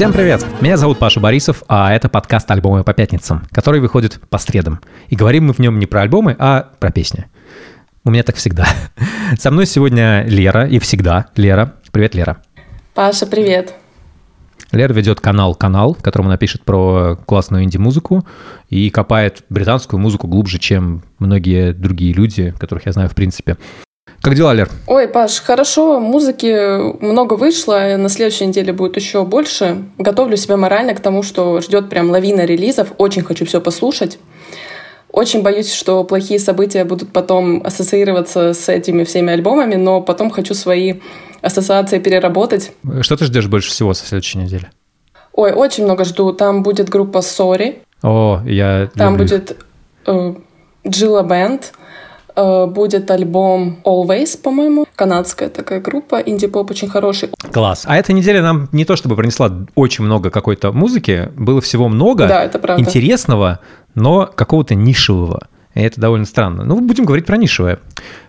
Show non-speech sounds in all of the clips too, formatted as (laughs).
Всем привет! Меня зовут Паша Борисов, а это подкаст «Альбомы по пятницам», который выходит по средам. И говорим мы в нем не про альбомы, а про песни. У меня так всегда. Со мной сегодня Лера, и всегда Лера. Привет, Лера. Паша, привет. Лера ведет канал «Канал», в котором она пишет про классную инди-музыку и копает британскую музыку глубже, чем многие другие люди, которых я знаю в принципе. Как дела, Лер? Ой, Паш, хорошо, музыки много вышло, на следующей неделе будет еще больше. Готовлю себя морально к тому, что ждет прям лавина релизов, очень хочу все послушать. Очень боюсь, что плохие события будут потом ассоциироваться с этими всеми альбомами, но потом хочу свои ассоциации переработать. Что ты ждешь больше всего со следующей недели? Ой, очень много жду. Там будет группа Sorry. О, я Там люблю. будет э, Джила Бенд. Э, будет альбом Always, по-моему. Канадская такая группа. Инди-поп очень хороший. Класс. А эта неделя нам не то чтобы принесла очень много какой-то музыки, было всего много Да, это правда. интересного, но какого-то нишевого. И это довольно странно. Ну, будем говорить про нишевое.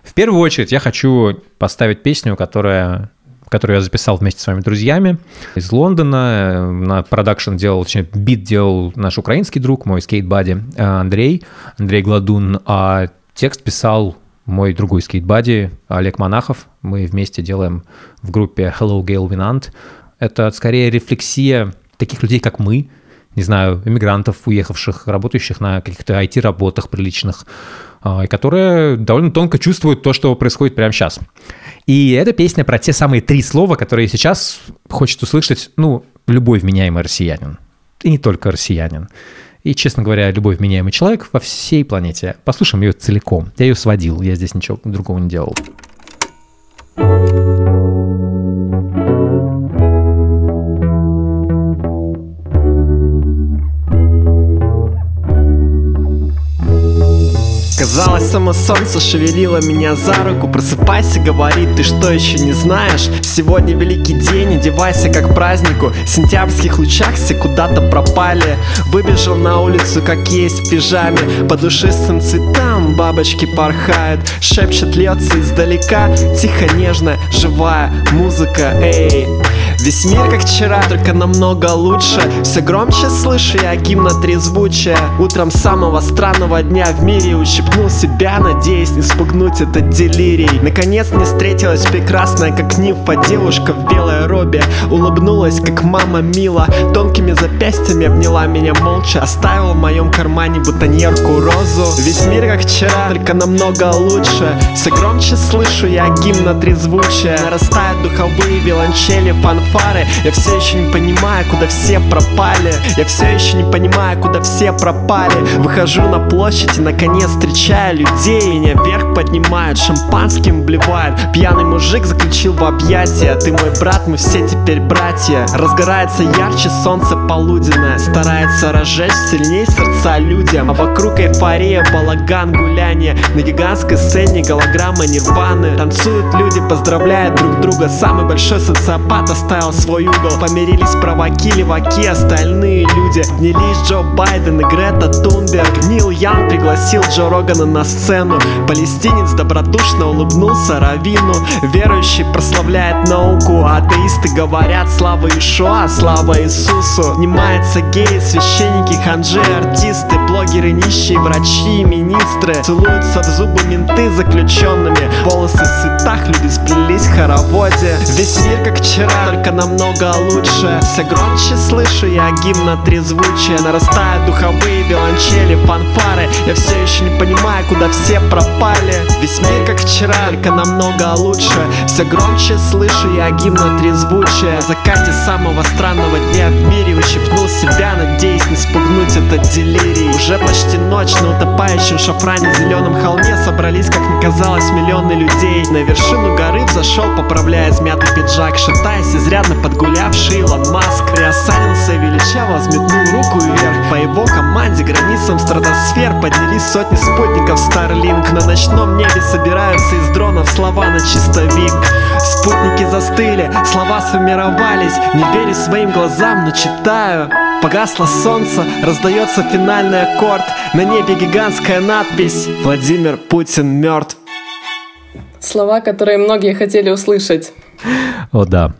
В первую очередь я хочу поставить песню, которая которую я записал вместе с своими друзьями из Лондона. На продакшн делал, точнее, бит делал наш украинский друг, мой скейтбади Андрей, Андрей Гладун, а текст писал мой другой скейтбади Олег Монахов. Мы вместе делаем в группе Hello Gail Winant. Это скорее рефлексия таких людей, как мы, не знаю, иммигрантов, уехавших, работающих на каких-то IT-работах приличных, а, и которые довольно тонко чувствуют то, что происходит прямо сейчас. И эта песня про те самые три слова, которые сейчас хочет услышать, ну, любой вменяемый россиянин. И не только россиянин. И, честно говоря, любой вменяемый человек во всей планете. Послушаем ее целиком. Я ее сводил, я здесь ничего другого не делал. Само солнце шевелило меня за руку. Просыпайся, говорит, ты что еще не знаешь? Сегодня великий день, одевайся как празднику. В сентябрьских лучах все куда-то пропали. Выбежал на улицу, как есть в пижаме. По душистым цветам бабочки порхают. Шепчет, льется издалека. Тихо, нежно, живая музыка, эй Весь мир как вчера, только намного лучше. Все громче слышу я гимна трезвучия Утром самого странного дня в мире ущипнул себя Надеясь не спугнуть этот делирий. Наконец мне встретилась прекрасная, как нимфа Девушка в белой робе. Улыбнулась, как мама мила Тонкими запястьями обняла меня молча. Оставила в моем кармане бутоньерку розу. Весь мир как вчера, только намного лучше. Все громче слышу я гимна трезвучия Нарастают духовые виолончели, фанфары Я все еще не понимаю, куда все пропали. Я все еще не понимаю, куда все пропали. Выхожу на площадь и наконец встречаю людей. Меня вверх поднимают, шампанским блевают Пьяный мужик заключил в объятия. Ты мой брат, мы все теперь братья. Разгорается ярче солнце полуденное. Старается разжечь сильнее сердца людям. А вокруг эйфория, балаган, гуляние. На гигантской сцене голограмма нирваны. Танцуют люди, поздравляют друг друга. Самый большой социопат оставил свой угол. Помирились праваки, леваки, остальные люди. Обнялись Джо Байден и Грета Тунберг. Нил Ян пригласил Джо Рогана на сцену. Палестинец добродушно улыбнулся Равину. Верующий прославляет науку. Атеисты говорят слава Ишуа, слава Иисусу Внимаются геи, священники, ханжи, артисты Блогеры, нищие, врачи, министры. Целуются в зубы менты заключенными. Волосы в цветах, люди сплелись в хороводе. Весь мир как вчера, только намного лучше. Все громче слышу я гимна трезвучия. Нарастают духовые виолончели, фанфары. Я все еще не понимаю, куда все пропали. Весь мир как вчера, только намного лучше. Все громче слышу я гимна трезвучия. На закате самого странного дня в мире Ущипнул себя, надеясь не спугнуть этот делирий Уже почти ночь на утопающем шафране Зеленом холме собрались, как мне казалось, миллионы людей. На вершину горы взошел, поправляя измятый пиджак Шатаясь, изрядно подгулявший Илон Маск. Приосанился величаво, взметнул руку вверх. По его команде границам стратосфер Поднялись сотни спутников Starlink. На ночном небе собираются из дронов слова на чистовик Спутники застыли, слова сформировались. Не верю своим глазам, но читаю. Погасло солнце, раздается финальный аккорд. На небе гигантская надпись Владимир Путин мертв Слова, которые многие хотели услышать. О, да.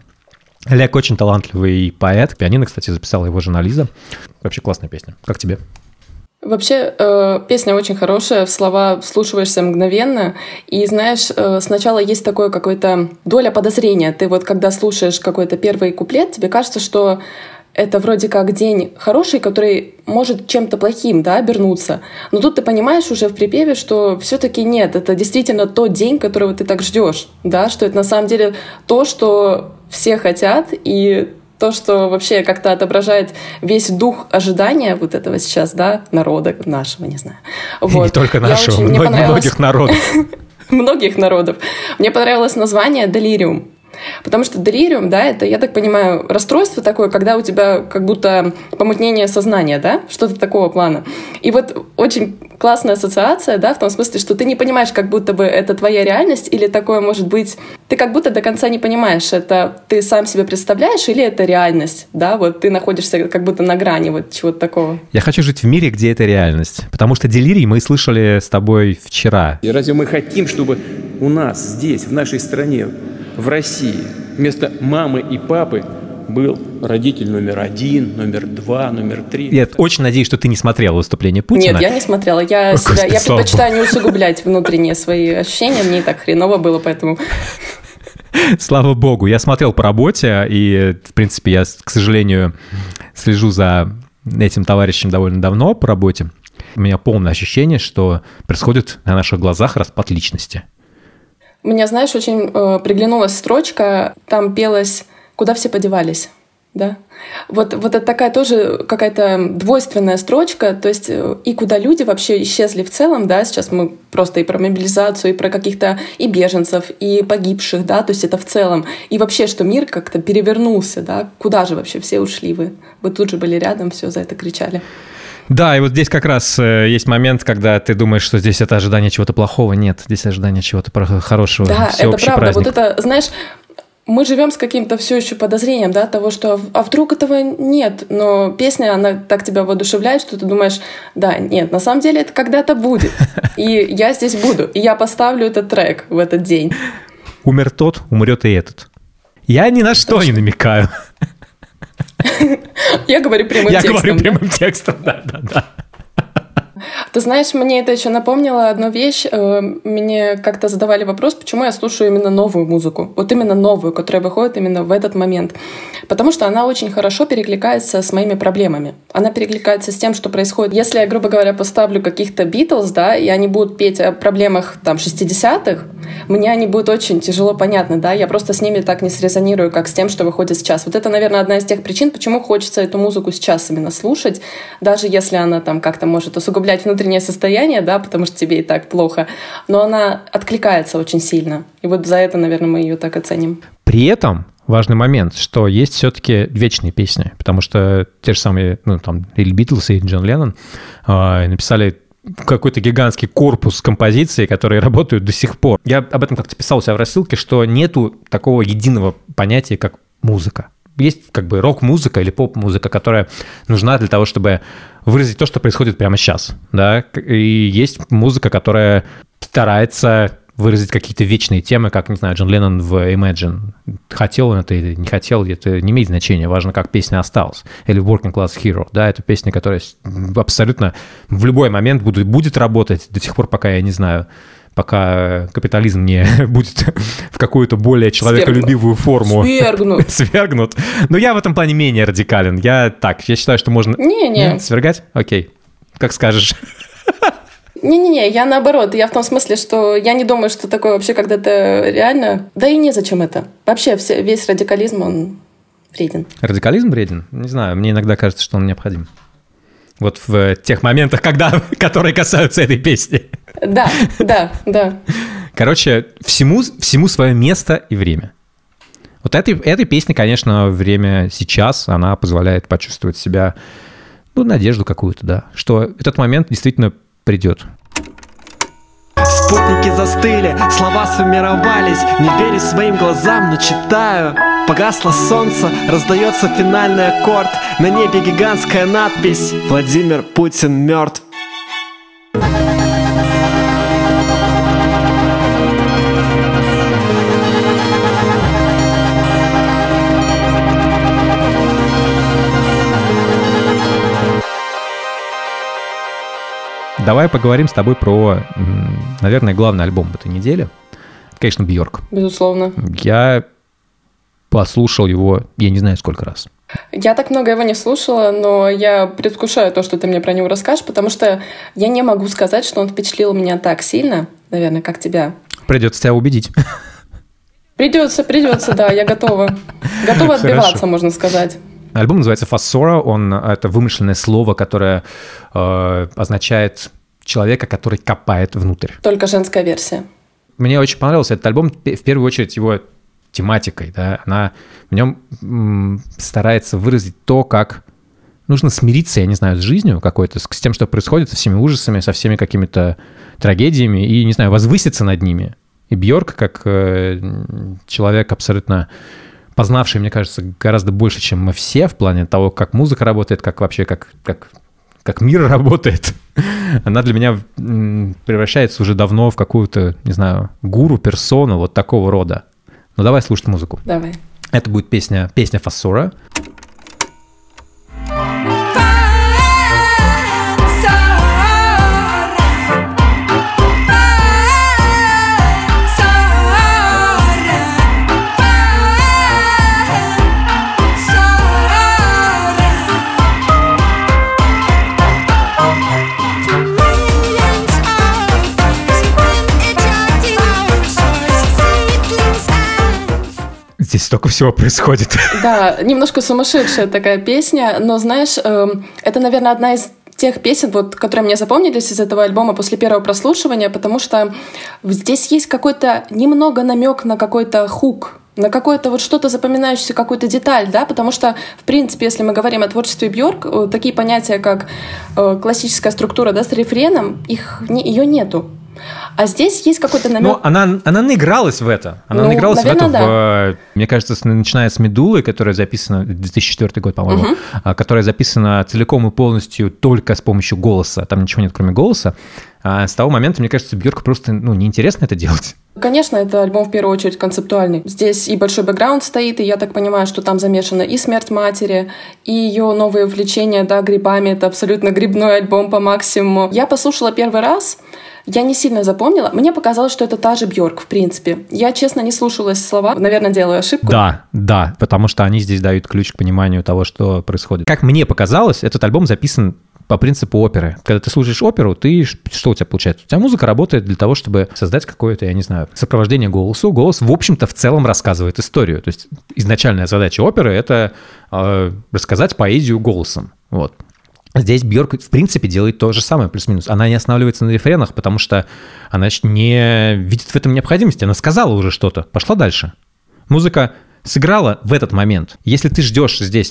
Олег очень талантливый поэт. Пианино, кстати, записала его жена Лиза. Вообще классная песня. Как тебе? Вообще, э, песня очень хорошая, в слова вслушиваешься мгновенно. И знаешь, э, сначала есть такое какое-то доля подозрения. Ты вот когда слушаешь какой-то первый куплет, тебе кажется, что это вроде как день хороший, который может чем-то плохим, да, обернуться. Но тут ты понимаешь уже в припеве, что все-таки нет, это действительно тот день, которого ты так ждешь, да, что это на самом деле то, что все хотят, и то, что вообще как-то отображает весь дух ожидания вот этого сейчас, да, народа нашего, не знаю. Вот. И не только нашего, очень, многих народов. (laughs) Многих народов. Мне понравилось название «Делириум». Потому что делириум, да, это, я так понимаю, расстройство такое, когда у тебя как будто помутнение сознания, да, что-то такого плана. И вот очень классная ассоциация, да, в том смысле, что ты не понимаешь, как будто бы это твоя реальность, или такое может быть... Ты как будто до конца не понимаешь, это ты сам себе представляешь, или это реальность, да, вот ты находишься как будто на грани вот чего-то такого. Я хочу жить в мире, где это реальность, потому что делирий мы слышали с тобой вчера. И разве мы хотим, чтобы у нас здесь, в нашей стране, в России вместо мамы и папы был родитель номер один, номер два, номер три. Я очень надеюсь, что ты не смотрела выступление Путина. Нет, я не смотрела. Я, Ой, себя, я предпочитаю не усугублять внутренние свои ощущения. Мне и так хреново было, поэтому... Слава богу. Я смотрел по работе, и, в принципе, я, к сожалению, слежу за этим товарищем довольно давно по работе. У меня полное ощущение, что происходит на наших глазах распад личности. Мне, знаешь, очень э, приглянулась строчка, там пелось «Куда все подевались?» да. Вот, вот это такая тоже какая-то двойственная строчка, то есть э, и куда люди вообще исчезли в целом, да, сейчас мы просто и про мобилизацию, и про каких-то и беженцев, и погибших, да, то есть это в целом, и вообще, что мир как-то перевернулся, да, куда же вообще все ушли вы? Вы тут же были рядом, все за это кричали. Да, и вот здесь как раз э, есть момент, когда ты думаешь, что здесь это ожидание чего-то плохого. Нет, здесь ожидание чего-то хорошего. Да, это правда. Праздник. Вот это, знаешь, мы живем с каким-то все еще подозрением, да, того, что а вдруг этого нет, но песня, она так тебя воодушевляет, что ты думаешь, да, нет, на самом деле это когда-то будет, и я здесь буду, и я поставлю этот трек в этот день. Умер тот, умрет и этот. Я ни на что не намекаю. (laughs) Я говорю прямым текстом. Я говорю прямым текстом, да, да, да. Ты знаешь, мне это еще напомнило одну вещь. Э, мне как-то задавали вопрос, почему я слушаю именно новую музыку. Вот именно новую, которая выходит именно в этот момент. Потому что она очень хорошо перекликается с моими проблемами. Она перекликается с тем, что происходит. Если я, грубо говоря, поставлю каких-то Битлз, да, и они будут петь о проблемах там 60-х, мне они будут очень тяжело понятны, да, я просто с ними так не срезонирую, как с тем, что выходит сейчас. Вот это, наверное, одна из тех причин, почему хочется эту музыку сейчас именно слушать, даже если она там как-то может усугублять внутреннее состояние, да, потому что тебе и так плохо, но она откликается очень сильно. И вот за это, наверное, мы ее так оценим. При этом важный момент, что есть все-таки вечные песни, потому что те же самые, ну, там, или Битлз, и Джон Леннон э, написали какой-то гигантский корпус композиций, которые работают до сих пор. Я об этом как-то писал у себя в рассылке, что нету такого единого понятия, как музыка. Есть как бы рок-музыка или поп-музыка, которая нужна для того, чтобы выразить то, что происходит прямо сейчас, да, и есть музыка, которая старается выразить какие-то вечные темы, как, не знаю, Джон Леннон в Imagine. Хотел он это или не хотел, это не имеет значения. Важно, как песня осталась. Или Working Class Hero. Да, это песня, которая абсолютно в любой момент будет, будет работать до тех пор, пока я не знаю, пока капитализм не (laughs) будет в какую-то более человеколюбивую форму свергнут. (laughs) свергнут. Но я в этом плане менее радикален. Я так, я считаю, что можно... Не-не. Свергать? Окей. Как скажешь. Не-не-не, я наоборот. Я в том смысле, что я не думаю, что такое вообще когда-то реально. Да и незачем это. Вообще все, весь радикализм, он вреден. Радикализм вреден? Не знаю, мне иногда кажется, что он необходим. Вот в тех моментах, когда, (laughs) которые касаются этой песни. Да, да, да. Короче, всему, всему свое место и время. Вот этой, этой песне, конечно, время сейчас, она позволяет почувствовать себя, ну, надежду какую-то, да, что этот момент действительно придет. Спутники застыли, слова сформировались. Не верю своим глазам, но читаю. Погасло солнце, раздается финальный аккорд. На небе гигантская надпись Владимир Путин мертв давай поговорим с тобой про, наверное, главный альбом этой недели. Конечно, Бьорк. Безусловно. Я послушал его, я не знаю сколько раз. Я так много его не слушала, но я предвкушаю то, что ты мне про него расскажешь, потому что я не могу сказать, что он впечатлил меня так сильно, наверное, как тебя. Придется тебя убедить. Придется, придется, да, я готова. Готова отбиваться, Хорошо. можно сказать. Альбом называется Фассора, он это вымышленное слово, которое э, означает человека, который копает внутрь. Только женская версия. Мне очень понравился этот альбом, в первую очередь его тематикой, да, она в нем старается выразить то, как нужно смириться, я не знаю, с жизнью какой-то, с, с тем, что происходит, со всеми ужасами, со всеми какими-то трагедиями, и, не знаю, возвыситься над ними. И Бьорк, как э, человек абсолютно познавший, мне кажется, гораздо больше, чем мы все в плане того, как музыка работает, как вообще, как, как, как мир (laughs) работает, она для меня превращается уже давно в какую-то, не знаю, гуру, персону вот такого рода. Ну давай слушать музыку. Давай. Это будет песня, песня Фассора. Здесь столько всего происходит. Да, немножко сумасшедшая такая песня, но знаешь, эм, это, наверное, одна из тех песен, вот, которые мне запомнились из этого альбома после первого прослушивания, потому что здесь есть какой-то немного намек на какой-то хук, на какое-то вот что-то запоминающееся, какую-то деталь, да, потому что, в принципе, если мы говорим о творчестве Бьорк, э, такие понятия, как э, классическая структура, да, с рефреном, их, не, ее нету. А здесь есть какой-то намек. Ну, она, она наигралась в это. Она ну, наигралась наверное, в это, да. в, мне кажется, начиная с «Медулы», которая записана, 2004 год, по-моему, угу. которая записана целиком и полностью только с помощью голоса. Там ничего нет, кроме голоса. А с того момента, мне кажется, Бьорк просто ну, неинтересно это делать. Конечно, это альбом в первую очередь концептуальный. Здесь и большой бэкграунд стоит, и я так понимаю, что там замешана и смерть матери, и ее новые увлечения, да, грибами. Это абсолютно грибной альбом по максимуму. Я послушала первый раз, я не сильно запомнила. Мне показалось, что это та же Бьорк, в принципе. Я, честно, не слушалась слова. Наверное, делаю ошибку. Да, да, потому что они здесь дают ключ к пониманию того, что происходит. Как мне показалось, этот альбом записан по принципу оперы. Когда ты слушаешь оперу, ты что у тебя получается? У тебя музыка работает для того, чтобы создать какое-то, я не знаю, сопровождение голосу. Голос, в общем-то, в целом рассказывает историю. То есть изначальная задача оперы — это э, рассказать поэзию голосом. Вот. Здесь Бьорк, в принципе, делает то же самое, плюс-минус. Она не останавливается на рефренах, потому что она не видит в этом необходимости. Она сказала уже что-то, пошла дальше. Музыка сыграла в этот момент. Если ты ждешь здесь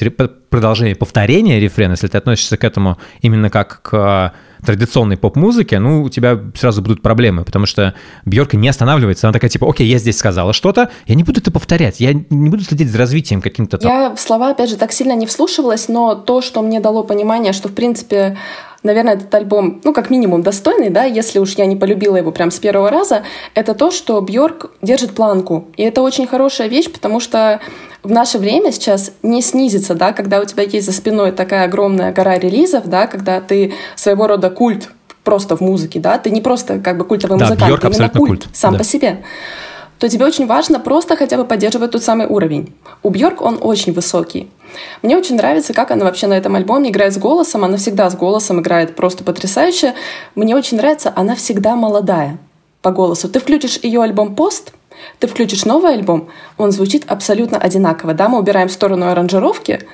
продолжения повторения рефрена, если ты относишься к этому именно как к традиционной поп-музыке, ну, у тебя сразу будут проблемы, потому что Бьорка не останавливается. Она такая, типа, окей, я здесь сказала что-то, я не буду это повторять, я не буду следить за развитием каким-то там. Я в слова, опять же, так сильно не вслушивалась, но то, что мне дало понимание, что, в принципе, наверное, этот альбом, ну, как минимум, достойный, да, если уж я не полюбила его прям с первого раза, это то, что Бьорк держит планку. И это очень хорошая вещь, потому что в наше время сейчас не снизится, да, когда у тебя есть за спиной такая огромная гора релизов, да, когда ты своего рода культ просто в музыке, да, ты не просто как бы культовый да, музыкант, Бьорк ты именно культ, культ сам да. по себе то тебе очень важно просто хотя бы поддерживать тот самый уровень. У Бьорк он очень высокий. Мне очень нравится, как она вообще на этом альбоме играет с голосом. Она всегда с голосом играет просто потрясающе. Мне очень нравится, она всегда молодая по голосу. Ты включишь ее альбом «Пост», ты включишь новый альбом, он звучит абсолютно одинаково. Да, мы убираем сторону аранжировки,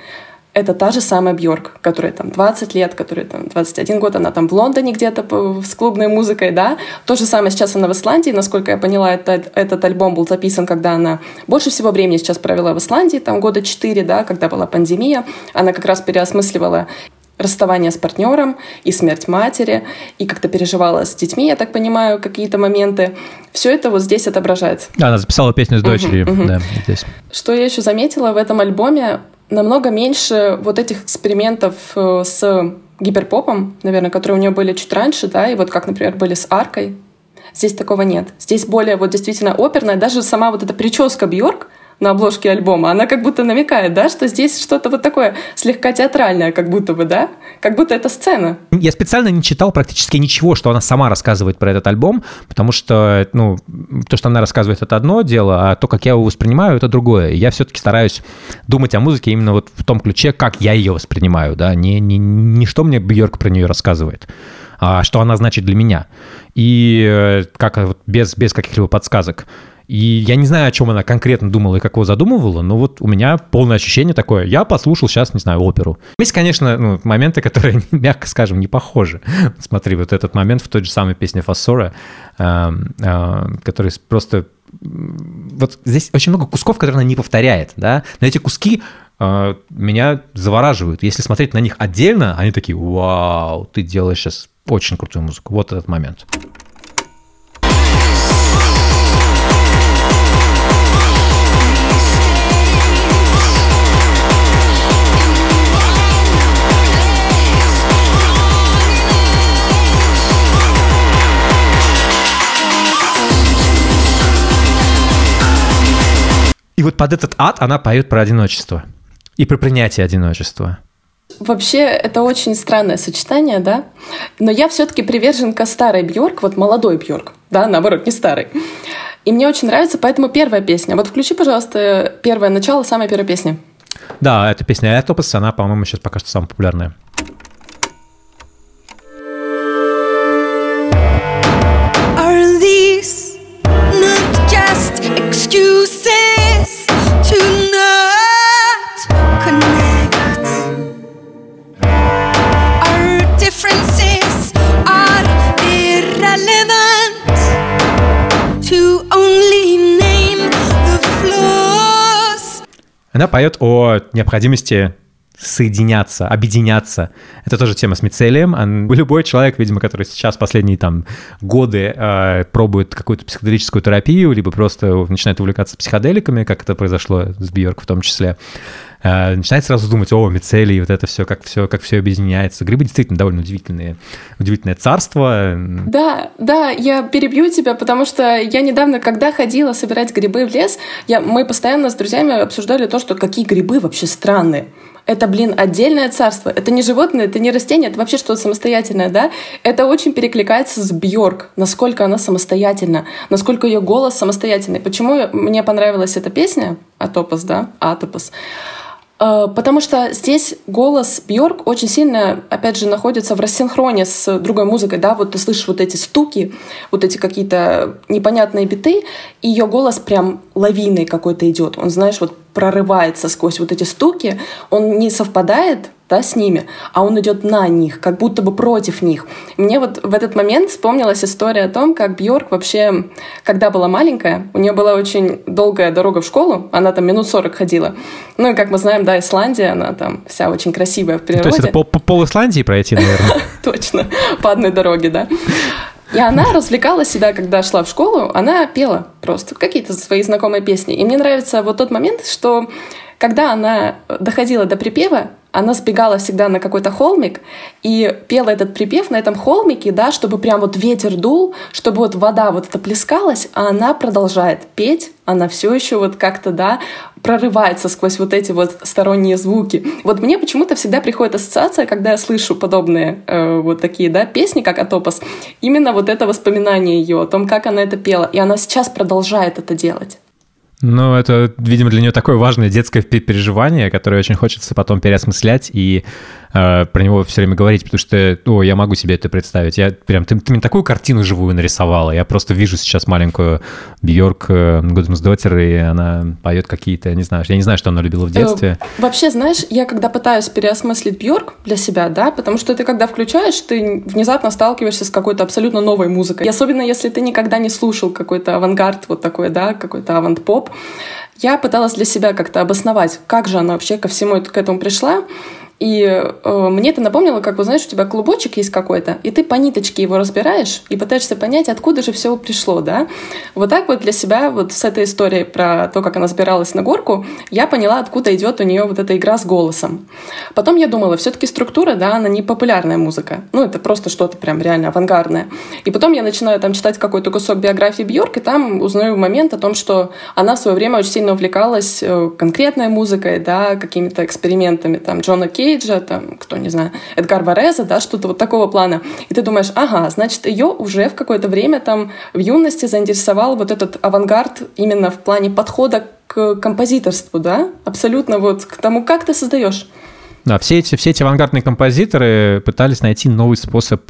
это та же самая Бьорк, которая там 20 лет, которая там 21 год, она там в Лондоне где-то с клубной музыкой, да. То же самое сейчас она в Исландии, насколько я поняла, это, этот альбом был записан, когда она больше всего времени сейчас провела в Исландии, там года 4, да, когда была пандемия. Она как раз переосмысливала расставание с партнером и смерть матери, и как-то переживала с детьми, я так понимаю, какие-то моменты. Все это вот здесь отображается. Да, она записала песню с дочерью. Угу, угу. Да, здесь. Что я еще заметила в этом альбоме, намного меньше вот этих экспериментов э, с гиперпопом, наверное, которые у нее были чуть раньше, да, и вот как, например, были с аркой. Здесь такого нет. Здесь более вот действительно оперная. Даже сама вот эта прическа Бьорк, на обложке альбома, она как будто намекает, да, что здесь что-то вот такое слегка театральное, как будто бы, да? Как будто это сцена. Я специально не читал практически ничего, что она сама рассказывает про этот альбом, потому что, ну, то, что она рассказывает, это одно дело, а то, как я его воспринимаю, это другое. Я все-таки стараюсь думать о музыке именно вот в том ключе, как я ее воспринимаю, да, не, не, не что мне Бьорк про нее рассказывает, а что она значит для меня. И э, как вот без, без каких-либо подсказок. И я не знаю, о чем она конкретно думала и как его задумывала, но вот у меня полное ощущение такое. Я послушал сейчас, не знаю, оперу. Есть, конечно, ну, моменты, которые, (laughs) мягко скажем, не похожи. Смотри, вот этот момент в той же самой песне Фассора, э, э, который просто... Вот здесь очень много кусков, которые она не повторяет, да, но эти куски э, меня завораживают. Если смотреть на них отдельно, они такие, вау, ты делаешь сейчас очень крутую музыку. Вот этот момент. И вот под этот ад она поет про одиночество и про принятие одиночества. Вообще, это очень странное сочетание, да? Но я все-таки приверженка старой Бьорк, вот молодой Бьорк, да, наоборот, не старой. И мне очень нравится, поэтому первая песня. Вот включи, пожалуйста, первое начало самой первой песни. Да, эта песня Этопас, она, по-моему, сейчас пока что самая популярная. Она поет о необходимости соединяться, объединяться. Это тоже тема с мицелием. Любой человек, видимо, который сейчас последние там годы э, пробует какую-то психоделическую терапию, либо просто начинает увлекаться психоделиками, как это произошло с Бьорк в том числе, э, начинает сразу думать, о, мицелий, вот это все, как все, как все объединяется. Грибы действительно довольно удивительные, удивительное царство. Да, да, я перебью тебя, потому что я недавно, когда ходила собирать грибы в лес, я, мы постоянно с друзьями обсуждали то, что какие грибы вообще странные это, блин, отдельное царство. Это не животное, это не растение, это вообще что-то самостоятельное, да? Это очень перекликается с Бьорк, насколько она самостоятельна, насколько ее голос самостоятельный. Почему мне понравилась эта песня Атопос, да? Атопос. Э, потому что здесь голос Бьорк очень сильно, опять же, находится в рассинхроне с другой музыкой, да, вот ты слышишь вот эти стуки, вот эти какие-то непонятные биты, и ее голос прям лавиной какой-то идет. Он, знаешь, вот прорывается сквозь вот эти стуки, он не совпадает да, с ними, а он идет на них, как будто бы против них. Мне вот в этот момент вспомнилась история о том, как Бьорк вообще, когда была маленькая, у нее была очень долгая дорога в школу, она там минут 40 ходила. Ну и как мы знаем, да, Исландия, она там вся очень красивая в природе. То есть это пол, пол Исландии пройти, наверное? (laughs) Точно, по одной дороге, да. И она развлекала себя, когда шла в школу, она пела просто какие-то свои знакомые песни. И мне нравится вот тот момент, что когда она доходила до припева, она сбегала всегда на какой-то холмик и пела этот припев на этом холмике, да, чтобы прям вот ветер дул, чтобы вот вода вот это плескалась, а она продолжает петь, она все еще вот как-то, да, прорывается сквозь вот эти вот сторонние звуки. Вот мне почему-то всегда приходит ассоциация, когда я слышу подобные э, вот такие, да, песни, как Атопос, именно вот это воспоминание ее о том, как она это пела, и она сейчас продолжает это делать. Ну, это, видимо, для нее такое важное детское переживание, которое очень хочется потом переосмыслять и э, про него все время говорить, потому что, о, я могу себе это представить. Я прям, ты, ты мне такую картину живую нарисовала. Я просто вижу сейчас маленькую Бьорк э, Гудмсдотер, и она поет какие-то, не знаю, я не знаю, что она любила в детстве. Э, вообще, знаешь, я когда пытаюсь переосмыслить Бьорк для себя, да, потому что ты когда включаешь, ты внезапно сталкиваешься с какой-то абсолютно новой музыкой. И особенно если ты никогда не слушал какой-то авангард вот такой, да, какой-то авант-поп, я пыталась для себя как-то обосновать, как же она вообще ко всему к этому пришла. И э, мне это напомнило, как, вы знаешь, у тебя клубочек есть какой-то, и ты по ниточке его разбираешь и пытаешься понять, откуда же все пришло, да? Вот так вот для себя, вот с этой историей про то, как она забиралась на горку, я поняла, откуда идет у нее вот эта игра с голосом. Потом я думала, все-таки структура, да, она не популярная музыка. Ну, это просто что-то прям реально авангардное. И потом я начинаю там читать какой-то кусок биографии Бьорк, и там узнаю момент о том, что она в свое время очень сильно увлекалась э, конкретной музыкой, да, какими-то экспериментами, там, Джона Кей Кейджа, там, кто, не знаю, Эдгар Вареза, да, что-то вот такого плана. И ты думаешь, ага, значит, ее уже в какое-то время там в юности заинтересовал вот этот авангард именно в плане подхода к композиторству, да, абсолютно вот к тому, как ты создаешь. Да, все эти, все эти авангардные композиторы пытались найти новый способ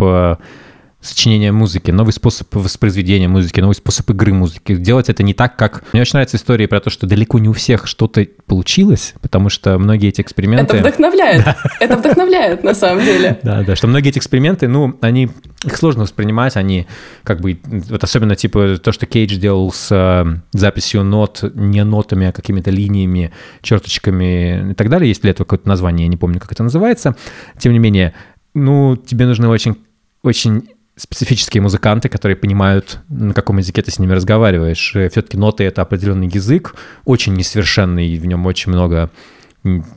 сочинения музыки, новый способ воспроизведения музыки, новый способ игры музыки. Делать это не так, как... Мне очень нравится история про то, что далеко не у всех что-то получилось, потому что многие эти эксперименты... Это вдохновляет. (laughs) Это вдохновляет, на самом деле. Да, да, что многие эти эксперименты, ну, они... Их сложно воспринимать, они как бы... Вот особенно типа то, что Кейдж делал с э, записью нот, не нотами, а какими-то линиями, черточками и так далее. Есть для этого какое-то название, я не помню, как это называется. Тем не менее, ну, тебе нужны очень очень специфические музыканты, которые понимают, на каком языке ты с ними разговариваешь. Все-таки ноты — это определенный язык, очень несовершенный, в нем очень много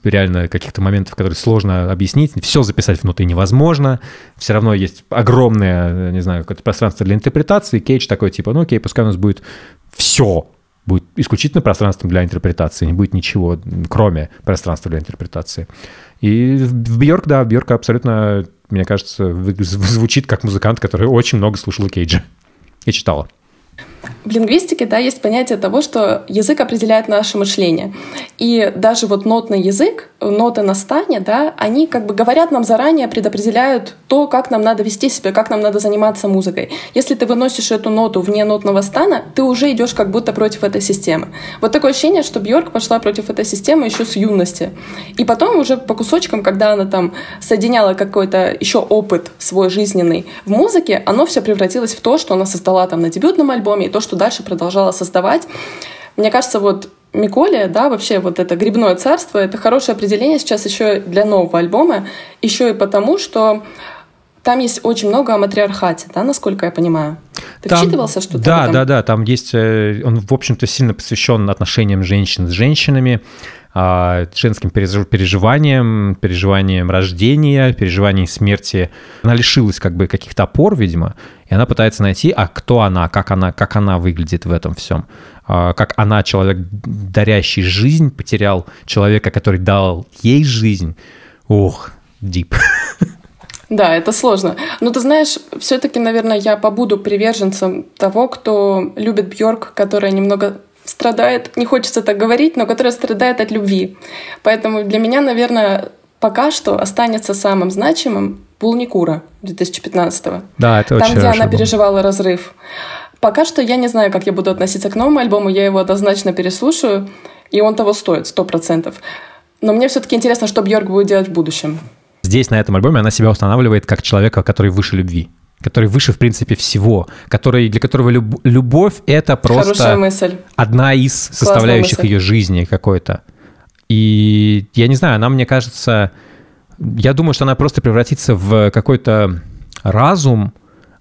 реально каких-то моментов, которые сложно объяснить. Все записать в ноты невозможно. Все равно есть огромное, не знаю, какое-то пространство для интерпретации. Кейдж такой типа, ну окей, пускай у нас будет все будет исключительно пространством для интерпретации, не будет ничего, кроме пространства для интерпретации. И в Бьорк, да, Бьорк абсолютно мне кажется, звучит как музыкант, который очень много слушал Кейджа и читала. В лингвистике, да, есть понятие того, что язык определяет наше мышление. И даже вот нотный язык, ноты на стане, да, они как бы говорят нам заранее, предопределяют то, как нам надо вести себя, как нам надо заниматься музыкой. Если ты выносишь эту ноту вне нотного стана, ты уже идешь как будто против этой системы. Вот такое ощущение, что Бьорк пошла против этой системы еще с юности. И потом уже по кусочкам, когда она там соединяла какой-то еще опыт свой жизненный в музыке, оно все превратилось в то, что она создала там на дебютном альбоме, то, что дальше продолжала создавать. Мне кажется, вот Миколия, да, вообще вот это грибное царство, это хорошее определение сейчас еще для нового альбома, еще и потому, что там есть очень много о матриархате, да, насколько я понимаю. Ты там, вчитывался что-то? Да, да, да, там есть, э, он, в общем-то, сильно посвящен отношениям женщин с женщинами, женским переживаниям, переживаниям рождения, переживаниям смерти. Она лишилась как бы каких-то опор, видимо, и она пытается найти, а кто она, как она, как она выглядит в этом всем. А, как она, человек, дарящий жизнь, потерял человека, который дал ей жизнь. Ух, дип. Да, это сложно. Но ты знаешь, все-таки, наверное, я побуду приверженцем того, кто любит Бьорк, которая немного страдает, не хочется так говорить, но которая страдает от любви. Поэтому для меня, наверное, пока что останется самым значимым Пулникура 2015 -го. Да, это Там, очень где она было. переживала разрыв. Пока что я не знаю, как я буду относиться к новому альбому, я его однозначно переслушаю, и он того стоит, сто процентов. Но мне все-таки интересно, что Бьорк будет делать в будущем. Здесь, на этом альбоме, она себя устанавливает как человека, который выше любви который выше, в принципе, всего, который, для которого люб, любовь — это просто одна из составляющих мысль. ее жизни какой-то. И я не знаю, она, мне кажется, я думаю, что она просто превратится в какой-то разум,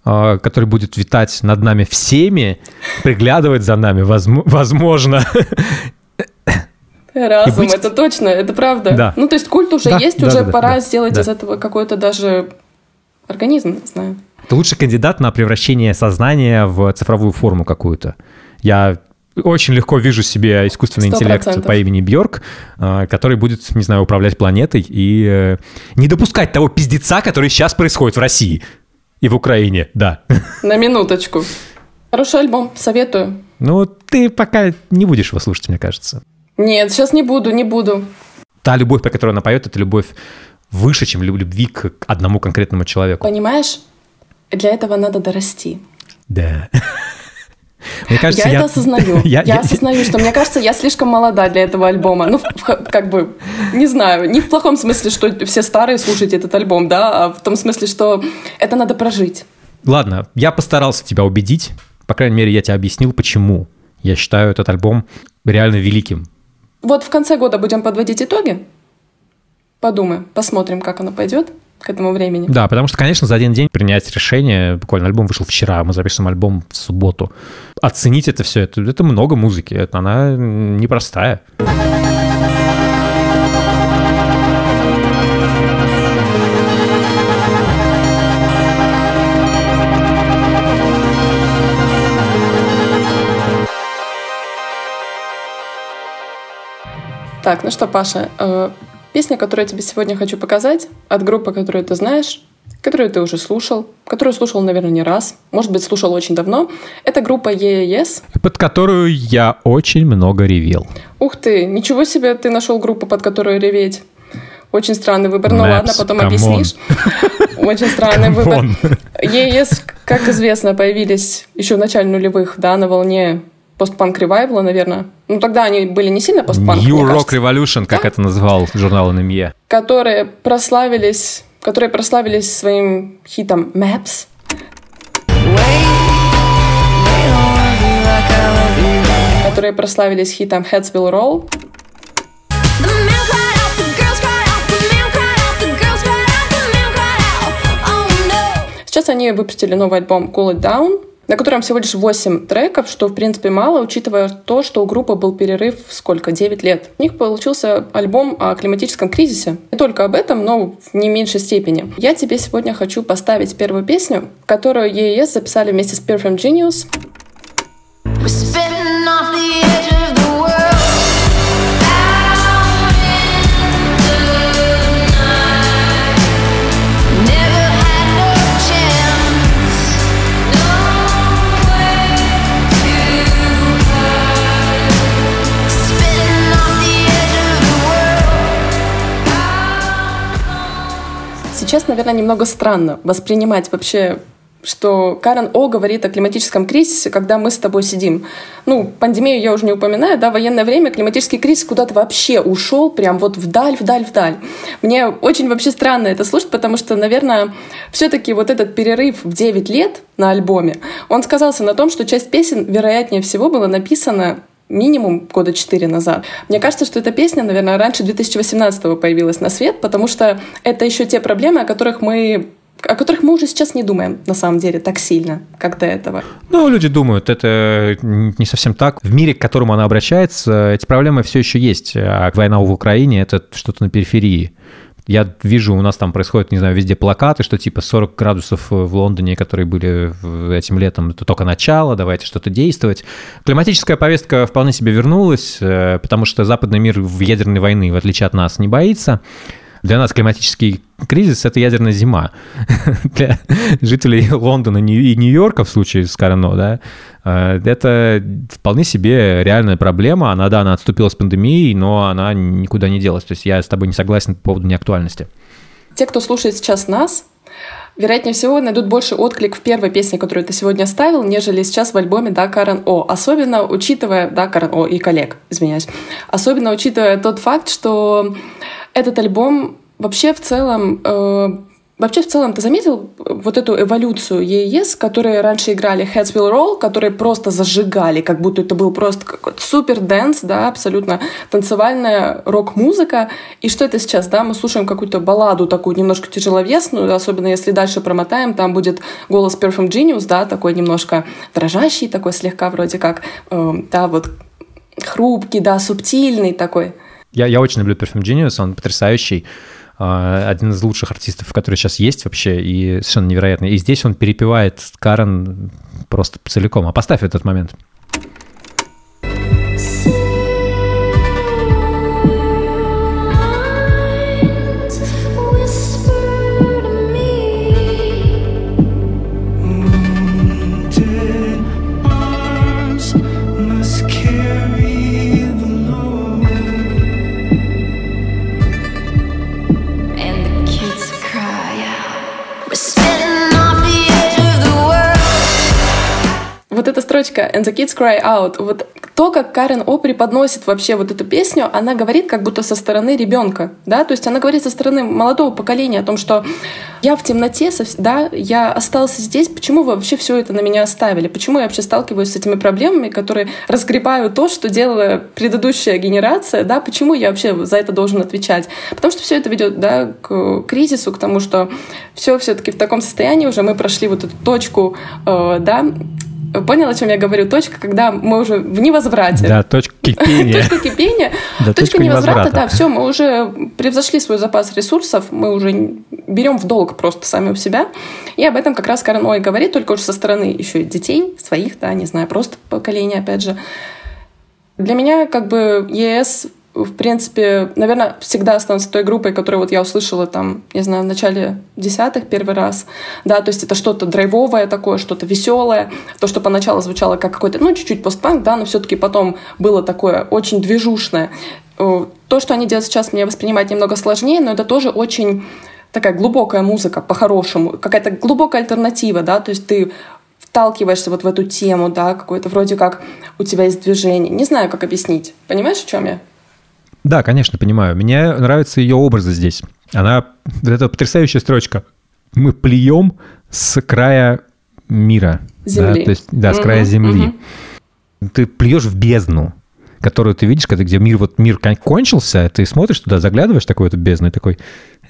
а, который будет витать над нами всеми, приглядывать за нами, возможно. Разум, быть... это точно, это правда. Да. Ну, то есть культ уже да, есть, да, уже да, пора да, сделать да. из этого какой-то даже организм, знаю. Это лучший кандидат на превращение сознания в цифровую форму какую-то. Я очень легко вижу себе искусственный 100%. интеллект по имени Бьорк, э, который будет, не знаю, управлять планетой и э, не допускать того пиздеца, который сейчас происходит в России и в Украине, да. (laughs) На минуточку. Хороший альбом, советую. Ну, ты пока не будешь его слушать, мне кажется. Нет, сейчас не буду, не буду. Та любовь, по которой она поет, это любовь выше, чем любви к одному конкретному человеку. Понимаешь? Для этого надо дорасти. Да. (laughs) Мне кажется, я, я это осознаю. (laughs) Я, я, осознаю, что мне кажется, я слишком молода для этого альбома. Ну, как бы, не знаю, не в плохом смысле, что все старые слушайте этот альбом, да, а в том смысле, что это надо прожить. Ладно, я постарался тебя убедить. По крайней мере, я тебе объяснил, почему я считаю этот альбом реально великим. Вот в конце года будем подводить итоги. подумаем, посмотрим, как оно пойдет к этому времени. Да, потому что, конечно, за один день принять решение, буквально альбом вышел вчера, мы записываем альбом в субботу. Оценить это все, это, это много музыки, это, она непростая. Так, ну что, Паша, э, песня, которую я тебе сегодня хочу показать, от группы, которую ты знаешь, которую ты уже слушал, которую слушал, наверное, не раз, может быть, слушал очень давно. Это группа EES. Под которую я очень много ревел. Ух ты, ничего себе ты нашел группу, под которую реветь. Очень странный выбор. Ну ладно, потом объяснишь. (laughs) Очень странный (laughs) выбор. EES, как известно, появились еще в начале нулевых, да, на волне постпанк ревайвла, наверное. Ну, тогда они были не сильно постпанк, New Rock. Revolution, как Да. это называл журнал NME. которые прославились, которые прославились своим хитом Maps. которые прославились хитом Heads Will Roll. Сейчас они выпустили новый альбом Cool It Down, на котором всего лишь 8 треков, что в принципе мало, учитывая то, что у группы был перерыв сколько? 9 лет. У них получился альбом о климатическом кризисе. Не только об этом, но в не меньшей степени. Я тебе сегодня хочу поставить первую песню, которую EES записали вместе с Perfume Genius. We're Сейчас, наверное, немного странно воспринимать вообще что Карен О говорит о климатическом кризисе, когда мы с тобой сидим. Ну, пандемию я уже не упоминаю, да, военное время, климатический кризис куда-то вообще ушел, прям вот вдаль, вдаль, вдаль. Мне очень вообще странно это слушать, потому что, наверное, все-таки вот этот перерыв в 9 лет на альбоме, он сказался на том, что часть песен, вероятнее всего, была написана минимум года 4 назад. Мне кажется, что эта песня, наверное, раньше 2018 появилась на свет, потому что это еще те проблемы, о которых мы о которых мы уже сейчас не думаем, на самом деле, так сильно, как до этого. Ну, люди думают, это не совсем так. В мире, к которому она обращается, эти проблемы все еще есть. А война в Украине – это что-то на периферии. Я вижу, у нас там происходит, не знаю, везде плакаты, что типа 40 градусов в Лондоне, которые были этим летом, это только начало, давайте что-то действовать. Климатическая повестка вполне себе вернулась, э, потому что западный мир в ядерной войны, в отличие от нас, не боится. Для нас климатический кризис – это ядерная зима. (laughs) Для жителей Лондона и Нью-Йорка в случае с Карано, да, э, это вполне себе реальная проблема. Она, да, она отступила с пандемией, но она никуда не делась. То есть я с тобой не согласен по поводу неактуальности. Те, кто слушает сейчас нас, вероятнее всего, найдут больше отклик в первой песне, которую ты сегодня ставил, нежели сейчас в альбоме «Да, Карен О». Особенно учитывая, да, Карен О и коллег, извиняюсь. Особенно учитывая тот факт, что этот альбом вообще в целом... Э, Вообще, в целом, ты заметил вот эту эволюцию EES, которые раньше играли Heads Will Roll, которые просто зажигали, как будто это был просто какой-то супер dance, да, абсолютно танцевальная рок-музыка. И что это сейчас, да, мы слушаем какую-то балладу такую немножко тяжеловесную, особенно если дальше промотаем, там будет голос Perfume Genius, да, такой немножко дрожащий, такой слегка вроде как, э, да, вот хрупкий, да, субтильный такой. Я, я очень люблю Perfume Genius, он потрясающий один из лучших артистов, которые сейчас есть вообще, и совершенно невероятный. И здесь он перепевает Карен просто целиком. А поставь этот момент. Эта строчка «And the kids cry out», вот то, как Карен О преподносит вообще вот эту песню, она говорит как будто со стороны ребенка, да, то есть она говорит со стороны молодого поколения о том, что я в темноте, да, я остался здесь, почему вы вообще все это на меня оставили, почему я вообще сталкиваюсь с этими проблемами, которые разгребаю то, что делала предыдущая генерация, да, почему я вообще за это должен отвечать, потому что все это ведет, да, к кризису, к тому, что все все-таки в таком состоянии уже мы прошли вот эту точку, э, да, Понял, о чем я говорю? Точка, когда мы уже в невозврате. Да, точка кипения. (laughs) Точка кипения, Да, точка невозврата, да, все, мы уже превзошли свой запас ресурсов, мы уже берем в долг просто сами у себя. И об этом как раз Карен Ой говорит, только уже со стороны еще и детей своих, да, не знаю, просто поколения, опять же. Для меня как бы ЕС в принципе, наверное, всегда останется той группой, которую вот я услышала там, не знаю, в начале десятых первый раз. Да, то есть это что-то драйвовое такое, что-то веселое. То, что поначалу звучало как какой-то, ну, чуть-чуть постпанк, да, но все-таки потом было такое очень движушное. Э, То, что они делают сейчас, мне воспринимать немного сложнее, но это тоже очень такая глубокая музыка, по-хорошему. Какая-то глубокая альтернатива, да, то есть ты вталкиваешься вот в эту тему, да, какой-то вроде как у тебя есть движение. Не знаю, как объяснить. Понимаешь, о чем я? Да, конечно, понимаю. Мне нравятся ее образы здесь. Она, вот эта потрясающая строчка. Мы плюем с края мира. Земли. Да, то есть, да, с края земли. мгм. Ты плюешь в бездну, которую ты видишь, когда где мир, вот мир кон- кончился, ты смотришь туда, заглядываешь такой вот бездну и такой,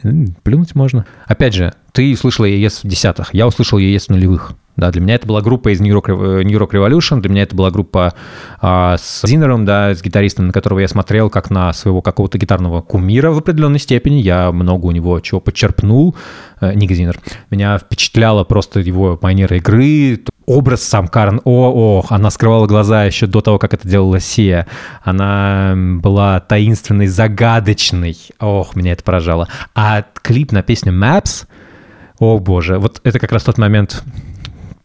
«М, плюнуть можно. Опять же, ты услышал ЕС в десятых, я услышал ЕС в нулевых. Да, для меня это была группа из New Rock, Rev- New Rock Revolution, для меня это была группа а, с Зинером, да, с гитаристом, на которого я смотрел как на своего какого-то гитарного кумира в определенной степени. Я много у него чего подчерпнул. Э, Ник Зинер. Меня впечатляло просто его манера игры, образ сам Карен О, ох, она скрывала глаза еще до того, как это делала Сия. Она была таинственной, загадочной. Ох, меня это поражало. А клип на песню Maps, о боже, вот это как раз тот момент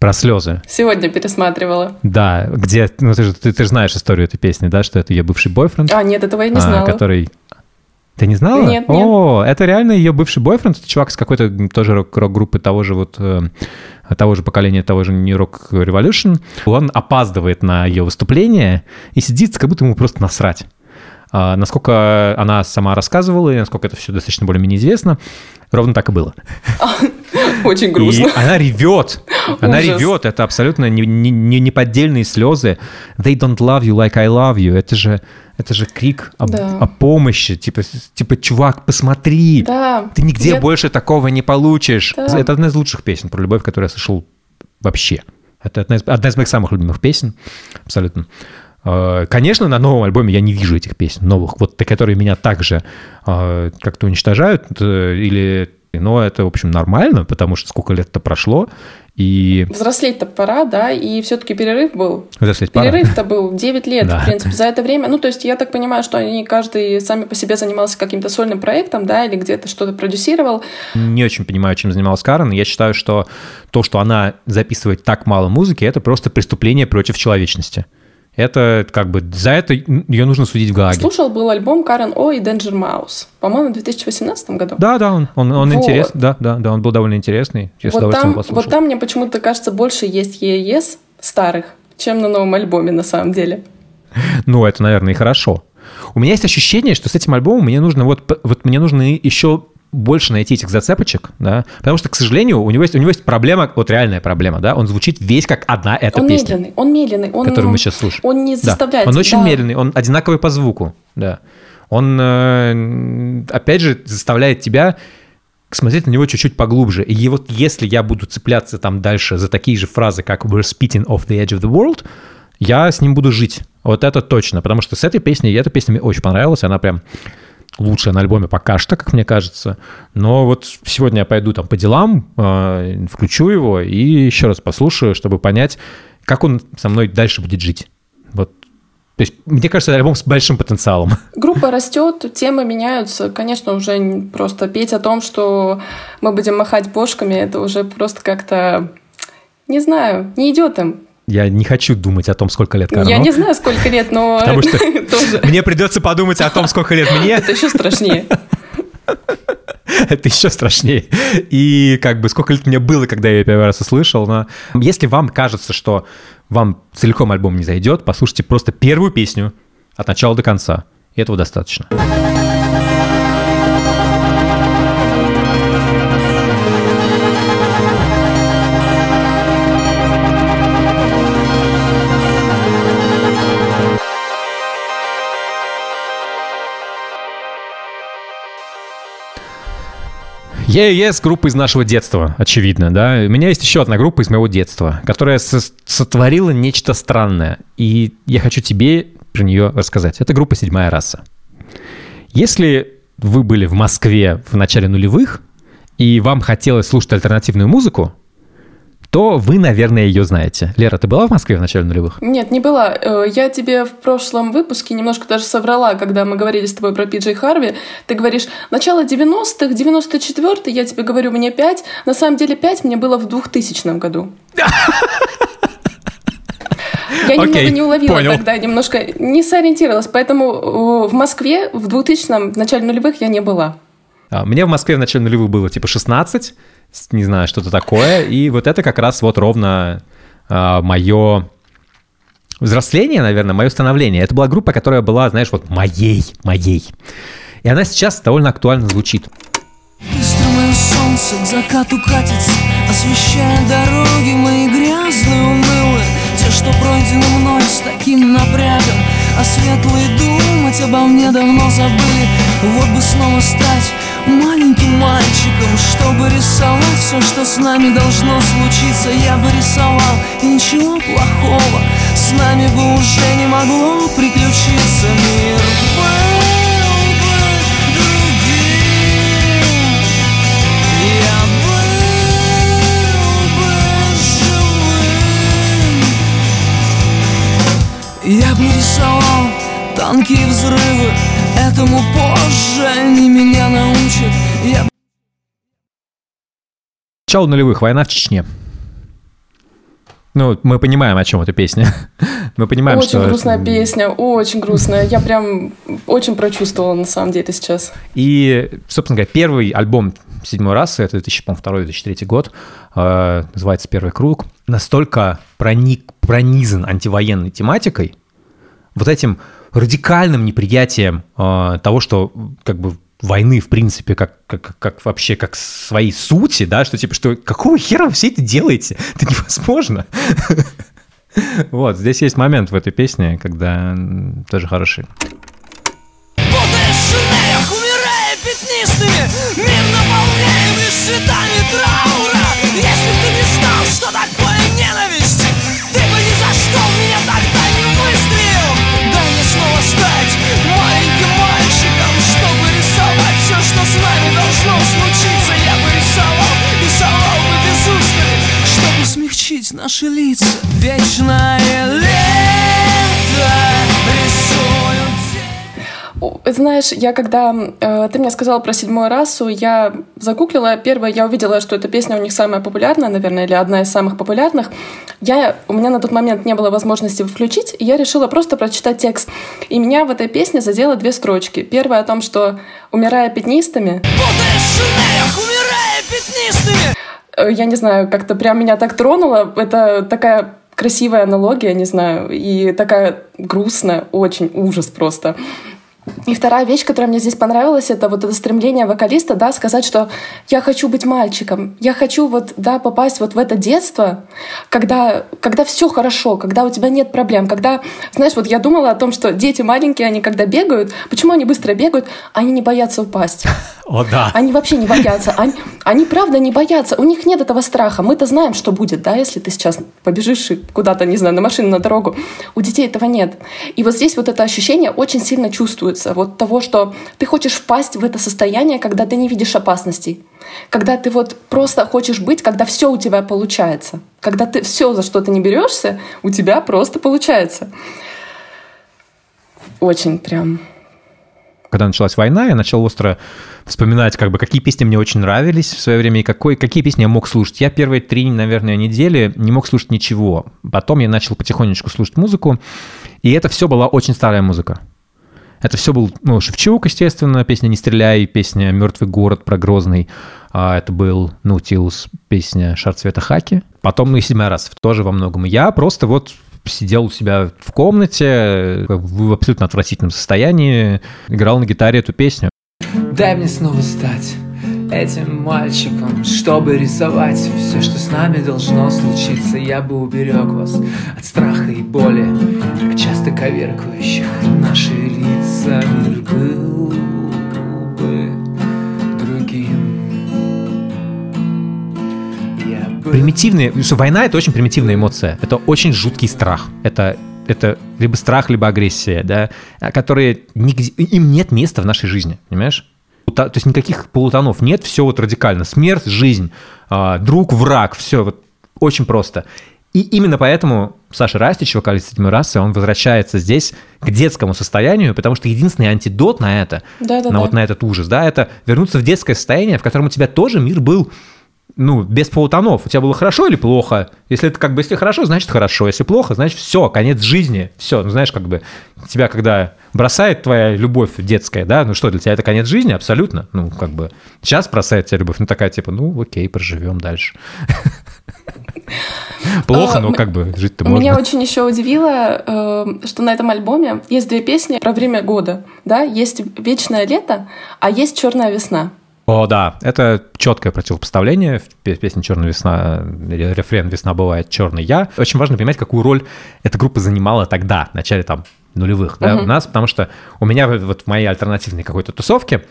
про слезы. Сегодня пересматривала. Да, где, ну ты же, ты, ты знаешь историю этой песни, да, что это ее бывший бойфренд, А, нет, этого я не а, знала. который... Ты не знала? Нет, нет. О, это реально ее бывший бойфренд, это чувак с какой-то тоже рок- рок-группы того же вот э, того же поколения, того же New Rock Revolution. Он опаздывает на ее выступление и сидит, как будто ему просто насрать. А, насколько она сама рассказывала, и насколько это все достаточно более-менее известно, ровно так и было. (laughs) Очень грустно. И она ревет. Она Ужас. ревет. Это абсолютно не, не, не- неподдельные слезы. They don't love you like I love you. Это же, это же крик об- Да. о, помощи. Типа, типа, чувак, посмотри. Да. Ты нигде Я- больше такого не получишь. Да. Это одна из лучших песен про любовь, которую я слышал вообще. Это одна из, одна из моих самых любимых песен. Абсолютно. Э, Конечно, на новом альбоме я не вижу этих песен новых, вот которые меня также э, как-то уничтожают, э, или, но это, в общем, нормально, потому что сколько лет-то прошло, и Взрослеть-то пора, да, и все-таки перерыв был. взрослеть пора. Перерыв-то был 9 лет, Да. в принципе, за это время. Ну, то есть я так понимаю, что они каждый сами по себе занимался каким-то сольным проектом, да, или где-то что-то продюсировал. Не очень понимаю, чем занималась Карен. Я считаю, что то, что она записывает так мало музыки, это просто преступление против человечности. Это как бы за это ее нужно судить в Гааге. Слушал был альбом Карен О и Danger Mouse, по-моему, в 2018 году. Да, да, он, он, он Вот. интересный, да, да, да, он был довольно интересный. Я вот, там, вот там мне почему-то кажется больше есть ЕЕС старых, чем на новом альбоме на самом деле. (laughs) Ну, это, наверное, и хорошо. У меня есть ощущение, что с этим альбомом мне нужно вот, вот мне нужно еще больше найти этих зацепочек, да, потому что, к сожалению, у него есть, у него есть проблема, вот реальная проблема, да, он звучит весь как одна эта он песня, медленный, он медленный, он, которую мы сейчас слушаем. он не Да. заставляет. Он очень да. медленный, он одинаковый по звуку, да. Он, э, опять же, заставляет тебя смотреть на него чуть-чуть поглубже. И вот если я буду цепляться там дальше за такие же фразы, как «We're spitting off the edge of the world», я с ним буду жить. Вот это точно. Потому что с этой песней, эта песня мне очень понравилась, она прям лучшая на альбоме пока что, как мне кажется. Но вот сегодня я пойду там по делам, э, включу его и еще раз послушаю, чтобы понять, как он со мной дальше будет жить. Вот. То есть, мне кажется, альбом с большим потенциалом. Группа растет, темы меняются. Конечно, уже просто петь о том, что мы будем махать бошками, это уже просто как-то, не знаю, не идет им. Я не хочу думать о том, сколько лет Карно. Я не знаю, сколько лет, но Потому что (laughs) Мне придется подумать о том, сколько лет мне. это еще страшнее. (laughs) это еще страшнее. И как бы сколько лет мне было, когда я ее первый раз услышал, но если вам кажется, что вам целиком альбом не зайдет, послушайте просто первую песню от начала до конца. И этого достаточно. ЕС группа из нашего детства, очевидно, да. У меня есть еще одна группа из моего детства, которая со- сотворила нечто странное. И я хочу тебе про нее рассказать. Это группа «Седьмая раса». Если вы были в Москве в начале нулевых, и вам хотелось слушать альтернативную музыку, то вы, наверное, ее знаете. Лера, ты была в Москве в начале нулевых? Нет, не была. Э, Я тебе в прошлом выпуске немножко даже соврала, когда мы говорили с тобой про Пиджей Харви. Ты говоришь, начало 90-х, 94-й, я тебе говорю, мне 5. На самом деле 5 мне было в 2000 году. (laughs) Я немного Окей, не уловила понял. тогда, немножко не сориентировалась. Поэтому э, в Москве в 2000-м, в начале нулевых я не была. А, Мне в Москве в начале нулевых было типа 16, с- не знаю, что-то такое. И вот это как раз вот ровно мое взросление, наверное, мое становление. Это была группа, которая была, знаешь, вот моей, моей. И она сейчас довольно актуально звучит. Солнце к закату катится Освещая дороги мои грязные, унылые Те, что пройдены мной с таким напрягом А светлые думать обо мне давно забыли Вот бы снова стать маленьким мальчиком Чтобы рисовать все, что с нами должно случиться. Я бы рисовал, и ничего плохого С нами бы уже не могло приключиться. Мир был Я б не рисовал танки и взрывы Этому позже они меня научат Я Начало нулевых, война в Чечне. Ну, мы понимаем, о чем эта песня. (laughs) Мы понимаем, очень что... грустная песня, очень грустная. Я прям очень прочувствовала на самом деле сейчас. И, собственно говоря, первый альбом седьмой расы, это 2002-2003 год, э, называется «Первый круг», настолько проник, пронизан антивоенной тематикой, вот этим радикальным неприятием э, того, что как бы войны, в принципе, как, как, как вообще, как своей сути, да, что типа, что какого хера вы все это делаете? (laughs) Это невозможно. (laughs) Вот, здесь есть момент в этой песне, когда тоже хороший. Смягчить наши лица Вечное лето Знаешь, я когда э, ты мне сказала про седьмую расу, я загуглила. Первое, я увидела, что эта песня у них самая популярная, наверное, или одна из самых популярных. Я, у меня на тот момент не было возможности включить, и я решила просто прочитать текст. И меня в этой песне задело две строчки. Первая о том, что умирая пятнистыми, шинелях, умирая пятнистыми я не знаю, как-то прям меня так тронуло. Это такая красивая аналогия, не знаю, и такая грустная, очень ужас просто. И вторая вещь, которая мне здесь понравилась, это вот это стремление вокалиста, да, сказать, что я хочу быть мальчиком, я хочу вот, да, попасть вот в это детство, когда, когда все хорошо, когда у тебя нет проблем, когда, знаешь, вот я думала о том, что дети маленькие, они когда бегают, почему они быстро бегают, они не боятся упасть. (laughs) О, да. Они вообще не боятся. Они, они правда не боятся. У них нет этого страха. Мы-то знаем, что будет, да, если ты сейчас побежишь куда-то, не знаю, на машину, на дорогу. У детей этого нет. И вот здесь вот это ощущение очень сильно чувствуется. Вот того, что ты хочешь впасть в это состояние, когда ты не видишь опасностей. Когда ты вот просто хочешь быть, когда все у тебя получается. Когда ты все, за что ты не берешься, у тебя просто получается. Очень прям когда началась война, я начал остро вспоминать, как бы, какие песни мне очень нравились в свое время и какой, какие песни я мог слушать. Я первые три, наверное, недели не мог слушать ничего. Потом я начал потихонечку слушать музыку, и это все была очень старая музыка. Это все был, ну, Шевчук, естественно, песня «Не стреляй», песня «Мертвый город» про Грозный. А это был Наутилус, песня «Шар цвета хаки». Потом и «Седьмой раз» тоже во многом. Я просто вот сидел у себя в комнате в абсолютно отвратительном состоянии, играл на гитаре эту песню. Дай мне снова стать этим мальчиком, чтобы рисовать все, что с нами должно случиться. Я бы уберег вас от страха и боли, так часто коверкающих наши лица. Мир был бы другим. Бы примитивные, что война это очень примитивная эмоция, это очень жуткий страх, это это либо страх, либо агрессия, да, которые нигде, им нет места в нашей жизни, понимаешь? То есть никаких полутонов нет, все вот радикально. Смерть, жизнь, а, друг, враг, все вот очень просто. И именно поэтому Саша Растич, вокалист седьмой расы, он возвращается здесь к детскому состоянию, потому что единственный антидот на это, Да-да-да. на вот на этот ужас, да, это вернуться в детское состояние, в котором у тебя тоже мир был ну, без полутонов. У тебя было хорошо или плохо? Если это как бы, если хорошо, значит хорошо. Если плохо, значит все, конец жизни. Все, ну знаешь, как бы тебя когда бросает твоя любовь детская, да, ну что, для тебя это конец жизни? Абсолютно. Ну, как бы сейчас бросает тебя любовь, ну такая типа, ну окей, проживем дальше. (laughs) Плохо, А, но как бы жить-то Меня можно. очень еще удивило, э, что на этом альбоме есть две песни про время года. Да, есть вечное лето, а есть черная весна. О, да, это четкое противопоставление. В пе- песне «Черная весна», рефрен «Весна бывает черный я». Очень важно понимать, какую роль эта группа занимала тогда, в начале там нулевых, да, у нас, потому что у меня вот в моей альтернативной какой-то тусовке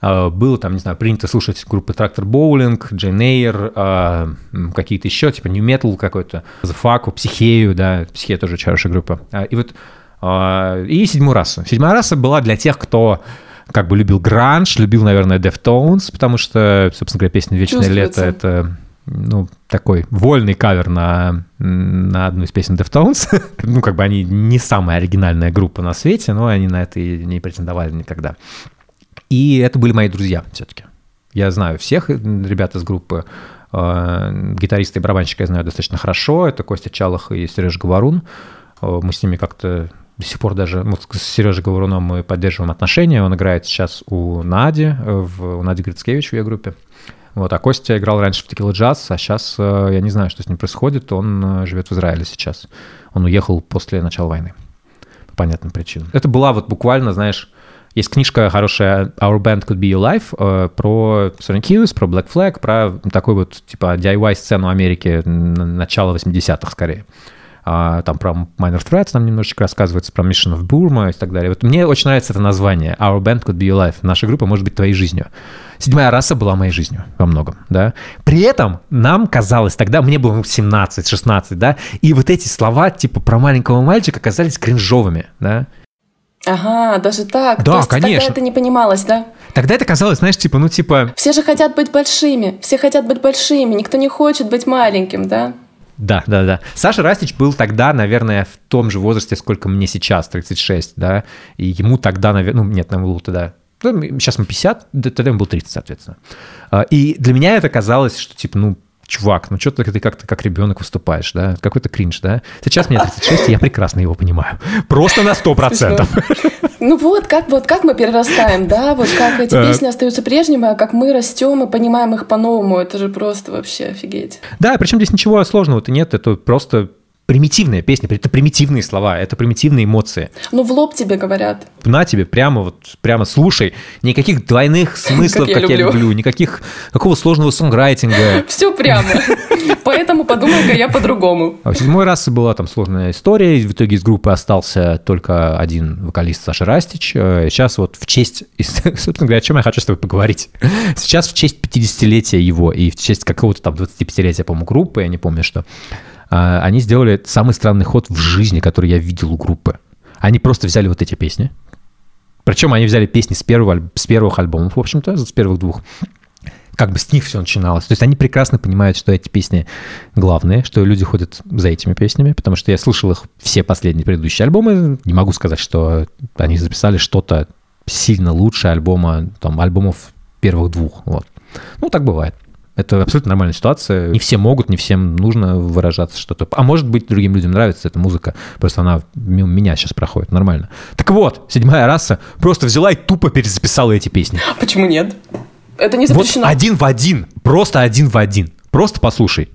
э, было там, не знаю, принято слушать группы Трактор Боулинг, Джейн Эйр, э, какие-то еще, типа New Metal какой-то, The Fuck, Психею, да, Психея тоже хорошая группа. А, И вот э, и седьмую расу. Седьмая раса была для тех, кто как бы любил гранж, любил, наверное, Deftones, потому что, собственно говоря, песня «Вечное лето» — это ну, такой вольный кавер на, на одну из песен Deftones. (laughs) ну, как бы они не самая оригинальная группа на свете, но они на это и не претендовали никогда. И это были мои друзья все-таки. Я знаю всех ребят из группы. Э, Гитариста и барабанщика я знаю достаточно хорошо. Это Костя Чалах и Сережа Говорун. Э, Мы с ними как-то до сих пор даже... Вот с Сережей Говоруном мы поддерживаем отношения. Он играет сейчас у Нади, э, в, у Нади Грицкевич в ее группе. Вот, а Костя играл раньше в Текила Джаз, а сейчас э, я не знаю, что с ним происходит. Он э, живет в Израиле сейчас. Он уехал после начала войны по понятным причинам. Это была вот буквально, знаешь, есть книжка хорошая Our Band Could Be Your Life про Sonic Youth, про Black Flag, про такой вот типа DIY-сцену Америки начала 80-х скорее. А, там про Minor Threats там немножечко рассказывается, про Mission of Burma и так далее. Вот мне очень нравится это название Our Band Could Be Your Life. Наша группа может быть твоей жизнью. Седьмая раса была моей жизнью во многом, да. При этом нам казалось тогда, мне было ну, 17-16, да, и вот эти слова типа про маленького мальчика казались кринжовыми, да. Ага, даже так. Да, То есть конечно. Тогда это не понималось, да? Тогда это казалось, знаешь, типа, ну типа, Все же хотят быть большими, все хотят быть большими, никто не хочет быть маленьким, да? Да, да, да. Саша Растич был тогда, наверное, в том же возрасте, сколько мне сейчас, 36, да, и ему тогда, наверное, ну, нет, нам было тогда, сейчас ему 50, да, тогда ему было 30, соответственно. А, И для меня это казалось, что, типа, ну, чувак, ну что ты, ты как-то как ребенок выступаешь, да, какой-то кринж, да. Сейчас мне 36, и я прекрасно его понимаю. Просто на 100%. Ну вот, как, вот как мы перерастаем, да? Вот как эти Так. песни остаются прежними, а как мы растем и понимаем их по-новому. Это же просто вообще офигеть. Да, причем здесь ничего сложного-то нет, это просто примитивная песня, это примитивные слова, это примитивные эмоции. Ну в лоб тебе говорят. на тебе прямо вот прямо слушай никаких двойных (laughs) смыслов Как я как, я люблю. люблю никаких какого сложного сонграйтинга (laughs) Все прямо. (laughs) Поэтому подумай-ка я по-другому. а у седьмой расы была там сложная история в итоге из группы остался только один вокалист Саша Растич Э, сейчас вот в честь собственно говоря о чем я хочу с тобой поговорить сейчас в честь 50-летия его и в честь какого-то там 25-летия по-моему группы я не помню что они сделали самый странный ход в жизни который я видел у группы они просто взяли вот эти песни Причем они взяли песни с, первого, с первых альбомов, в общем-то, с первых двух. Как бы с них все начиналось. То есть они прекрасно понимают, что эти песни главные, что люди ходят за этими песнями, потому что я слышал их все последние предыдущие альбомы. Не могу сказать, что они записали что-то сильно лучше альбома, там, альбомов первых двух. Вот. Ну, так бывает. Это абсолютно нормальная ситуация. Не все могут, не всем нужно выражаться что-то. А может быть, другим людям нравится эта музыка, просто она мимо меня сейчас проходит, нормально. Так вот, седьмая раса просто взяла и тупо перезаписала эти песни. Почему нет? Это не Вот запрещено. один в один, просто один в один. Просто послушай.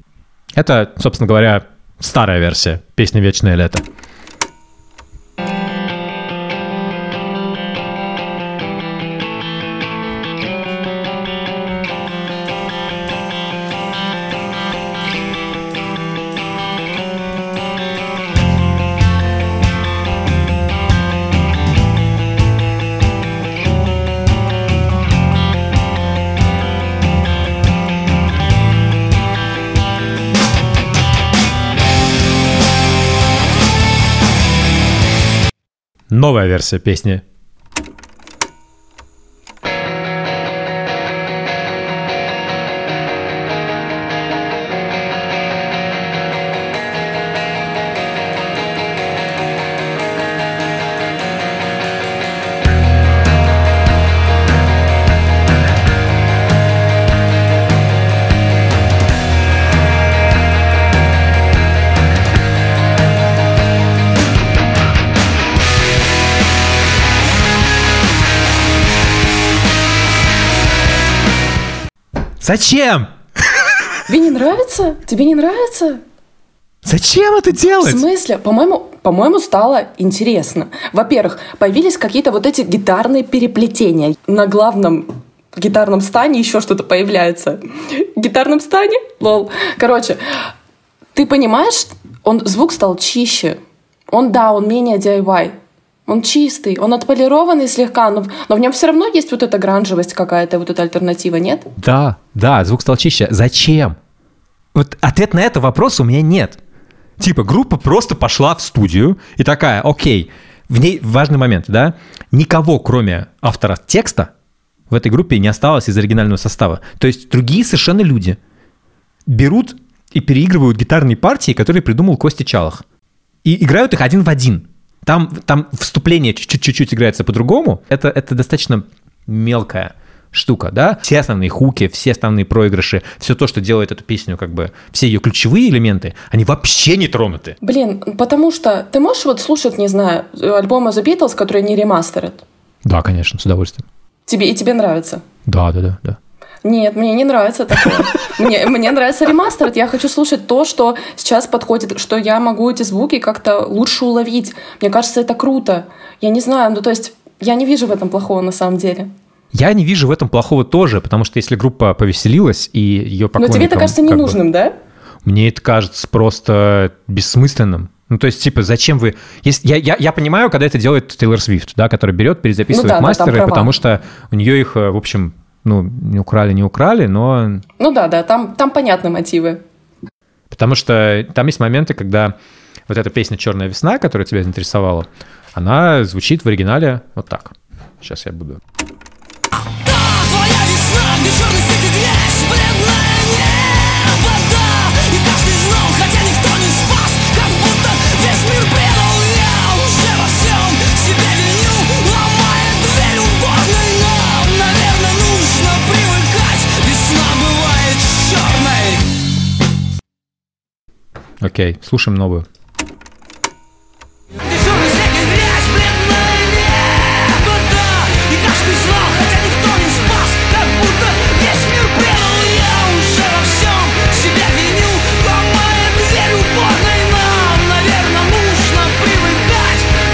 Это, собственно говоря, старая версия песни «Вечное лето». Новая версия песни Зачем? Тебе не нравится? Тебе не нравится? Зачем это В делать? смысле? По-моему, по-моему, стало интересно. Во-первых, появились какие-то вот эти гитарные переплетения. На главном гитарном стане еще что-то появляется. Гитарном стане? Лол. Короче, ты понимаешь, он, звук стал чище. Он, да, он менее DIY. Он чистый, он отполированный слегка, но, но в нем все равно есть вот эта гранжевость какая-то, вот эта альтернатива, нет? Да, да, звук стал чище. Зачем? Вот ответ на этот вопрос у меня нет. Типа, группа просто пошла в студию и такая, окей, в ней важный момент, да, никого, кроме автора текста, в этой группе не осталось из оригинального состава. То есть другие совершенно люди берут и переигрывают гитарные партии, которые придумал Костя Чалах. И играют их один в один. Там, там вступление чуть- чуть-чуть играется по-другому. Это, это достаточно мелкая штука, да? Все основные хуки, все основные проигрыши, все то, что делает эту песню, как бы, все ее ключевые элементы, они вообще не тронуты. Блин, потому что ты можешь вот слушать, не знаю, альбомы The Beatles, которые не ремастерят? Да, конечно, с удовольствием. Тебе, и тебе нравится? Да, да, да, да. Нет, мне не нравится такое. (laughs) Мне, мне нравится ремастер. Я хочу слушать то, что сейчас подходит, что я могу эти звуки как-то лучше уловить. Мне кажется, это круто. Я не знаю, ну то есть я не вижу в этом плохого на самом деле. Я не вижу в этом плохого тоже, потому что если группа повеселилась и ее Но поклонникам... тебе это кажется как бы- ненужным, да? Мне это кажется просто бессмысленным. Ну, то есть, типа, зачем вы... Если, я, я, я понимаю, когда это делает Тейлор Свифт, да, который берет, перезаписывает Ну да, мастеры, потому что у нее их, э, в общем, ну, не украли, не украли, но... Ну да, да, там, там понятны мотивы. Потому что там есть моменты, когда вот эта песня «Черная весна», которая тебя заинтересовала, она звучит в оригинале вот так. Сейчас я буду...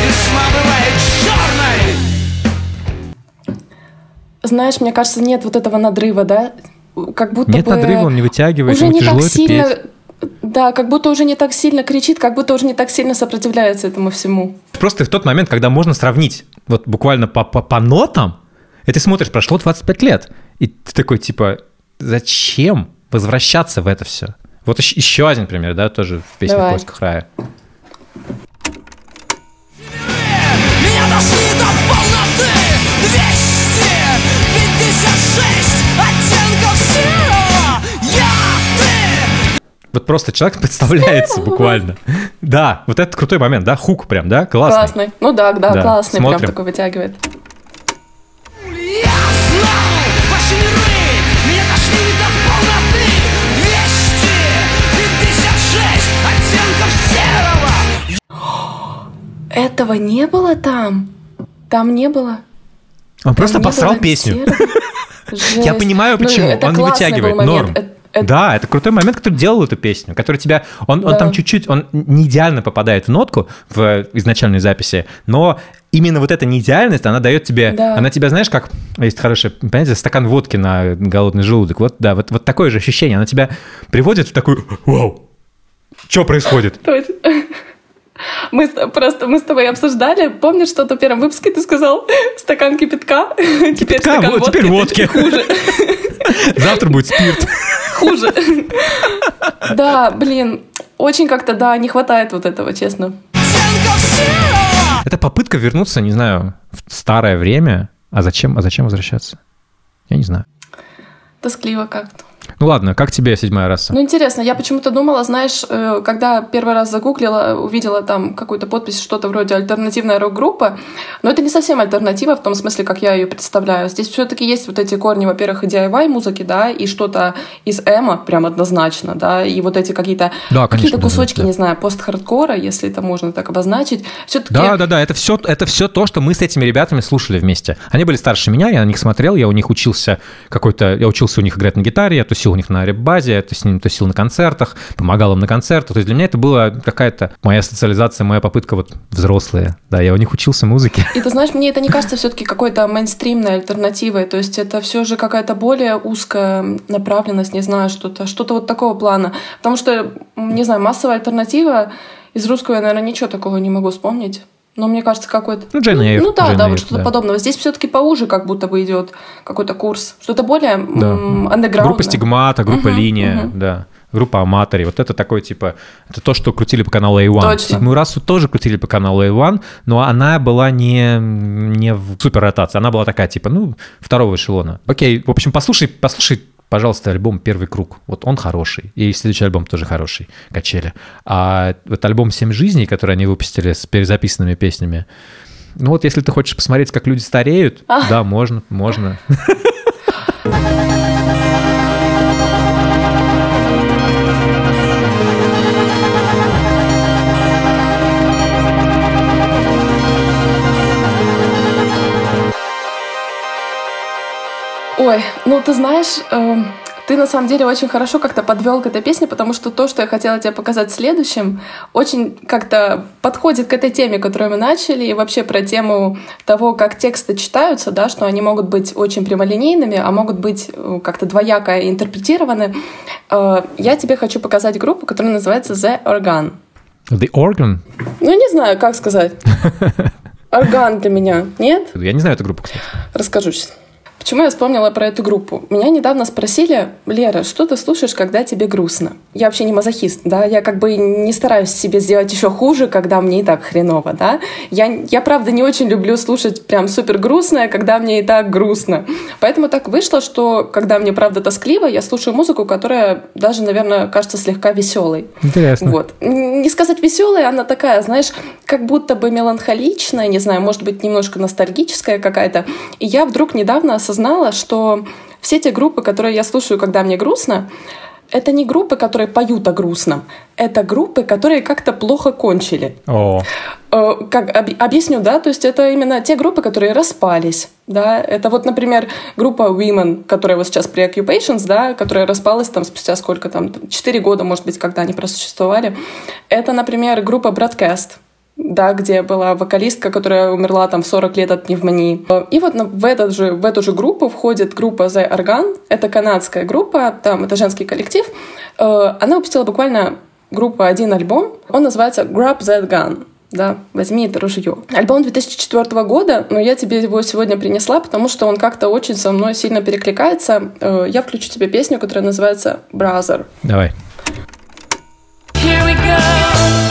Весна бывает черной Знаешь, мне кажется, нет вот этого надрыва, да? Как будто Нет бы надрыва, он не вытягивает, уже не тяжело так сильно, петь. Да, как будто уже не так сильно кричит, как будто уже не так сильно сопротивляется этому всему. Просто в тот момент, когда можно сравнить вот буквально по, по, по нотам, и ты смотришь, прошло 25 лет, и ты такой, типа, зачем возвращаться в это все? Вот еще, еще один пример, да, тоже в песне Давай. «В поисках рая». Меня тошнит от полноты вот просто человек (laughs) представляется буквально. Да, вот это крутой момент, да, хук прям, да, классный. Классный, ну да, да, да. классный, Смотрим. прям такой вытягивает. (gasps) Этого не было там? Там не было? Он там просто посрал песню. (laughs) Я понимаю, ну, почему. Ну, Он вытягивает, норм. Это это- Да, это крутой момент, который делал эту песню, который тебя... Он, он Да. там чуть-чуть... Он не идеально попадает в нотку в изначальной записи, но именно вот эта неидеальность, она дает тебе... Да. Она тебя, знаешь, как... Есть хорошее, понимаете, стакан водки на голодный желудок. Вот, да, вот, вот такое же ощущение. Она тебя приводит в такой... Вау! Что происходит? (laughs) Мы просто мы с тобой обсуждали. Помнишь, что в первом выпуске ты сказал (laughs) стакан кипятка? (laughs) Теперь Кипятка, стакан вот, теперь водки. Хуже. Завтра будет спирт. Хуже. (laughs) Да, блин, очень как-то, да, не хватает вот этого, честно. Это попытка вернуться, не знаю, в старое время. А зачем, а зачем возвращаться? Я не знаю. Тоскливо как-то. Ну ладно, как тебе седьмая раса? Ну, интересно, я почему-то думала, знаешь, э, когда первый раз загуглила, увидела там какую-то подпись, что-то вроде альтернативная рок-группа, но это не совсем альтернатива в том смысле, как я ее представляю. Здесь все-таки есть вот эти корни, во-первых, и DIY музыки, да, и что-то из эмо, прям однозначно, да, и вот эти какие-то Да, какие-то кусочки, да, да. не знаю, пост-хардкора, если это можно так обозначить. Все-таки Да, да, да, это все, это все то, что мы с этими ребятами слушали вместе. Они были старше меня, я на них смотрел, я у них учился какой-то, я учился у них играть на гитаре, я тусил у них на рэп-базе, я с ними тусил на концертах, помогал им на концертах. То есть для меня это была какая-то моя социализация, моя попытка вот взрослая. Да, я у них учился музыке. И ты знаешь, мне это не кажется все-таки какой-то мейнстримной альтернативой. То есть это все же какая-то более узкая направленность, не знаю, что-то, что-то вот такого плана. Потому что, не знаю, массовая альтернатива из русского я, наверное, ничего такого не могу вспомнить. Но мне кажется, какой-то... Ну, Джейн Эйр, Ну да, Джейн да, Эйр, вот что-то да. подобного. Здесь все-таки поуже как будто бы идет какой-то курс. Что-то более м, андеграундное. Группа Стигмата, группа Мгм, Линия, мгм. да. Группа Аматори. Вот это такой, типа, это то, что крутили по каналу A1. Точно. Седьмую расу тоже крутили по каналу A1, но она была не, не в супер ротации. Она была такая, типа, ну, второго эшелона. Окей, в общем, послушай, послушай, пожалуйста, альбом «Первый круг». Вот он хороший. И следующий альбом тоже хороший, «Качели». А вот альбом «Семь жизней», который они выпустили с перезаписанными песнями, ну вот если ты хочешь посмотреть, как люди стареют, А. да, можно, можно. (laughs) Ой, ну ты знаешь, эм, ты на самом деле очень хорошо как-то подвел к этой песне, потому что то, что я хотела тебе показать следующим, очень как-то подходит к этой теме, которую мы начали, и вообще про тему того, как тексты читаются, да, что они могут быть очень прямолинейными, а могут быть э, как-то двояко интерпретированы. Э, Я тебе хочу показать группу, которая называется The Organ. The Organ? Ну, не знаю, как сказать. (laughs) Орган для меня, нет? Я не знаю эту группу, кстати. Расскажу сейчас. Почему я вспомнила про эту группу? Меня недавно спросили, Лера, что ты слушаешь, когда тебе грустно? Я вообще не мазохист, да, я как бы не стараюсь себе сделать еще хуже, когда мне и так хреново, да. Я, я правда не очень люблю слушать прям супер грустное, когда мне и так грустно. Поэтому так вышло, что когда мне правда тоскливо, я слушаю музыку, которая даже, наверное, кажется слегка веселой. Интересно. Вот. Не сказать веселая, она такая, знаешь, как будто бы меланхоличная, не знаю, может быть, немножко ностальгическая какая-то. И я вдруг недавно осознала, что все те группы, которые я слушаю, когда мне грустно, это не группы, которые поют о грустном. Это группы, которые как-то плохо кончили. О, Э, Как об- объясню, да, то есть это именно те группы, которые распались, да, это вот, например, группа Women, которая вот сейчас при Occupations, да, которая распалась там спустя сколько там, 4 года, может быть, когда они просуществовали. Это, например, группа Broadcast, да, где была вокалистка, которая умерла там в 40 лет от пневмонии. И вот на- в, этот же, в эту же группу входит группа The Organ, это канадская группа, там это женский коллектив. Э, Она выпустила буквально группа один альбом, он называется Grab That Gun. Да, возьми это ружье. Альбом 2004 года, но я тебе его сегодня принесла, потому что он как-то очень со мной сильно перекликается. Э, Я включу тебе песню, которая называется Brother. давай. Here we go.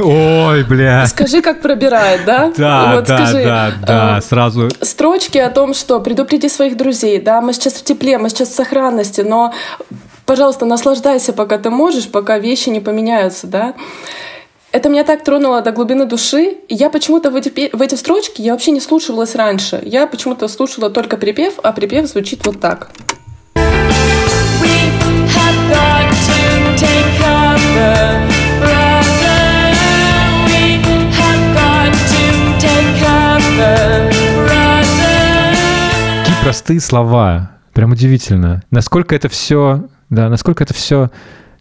Ой, бля. Скажи, как пробирает, да? Да, Вот да, скажи, да, да, э, сразу. строчки о том, что предупреди своих друзей, да, мы сейчас в тепле, мы сейчас в сохранности, но, пожалуйста, наслаждайся, пока ты можешь, пока вещи не поменяются, да. Это меня так тронуло до глубины души, и я почему-то в эти, в эти строчки я вообще не слушалась раньше. Я почему-то слушала только припев, а припев звучит вот так. Какие простые слова. Прям удивительно. Насколько это все, да, насколько это все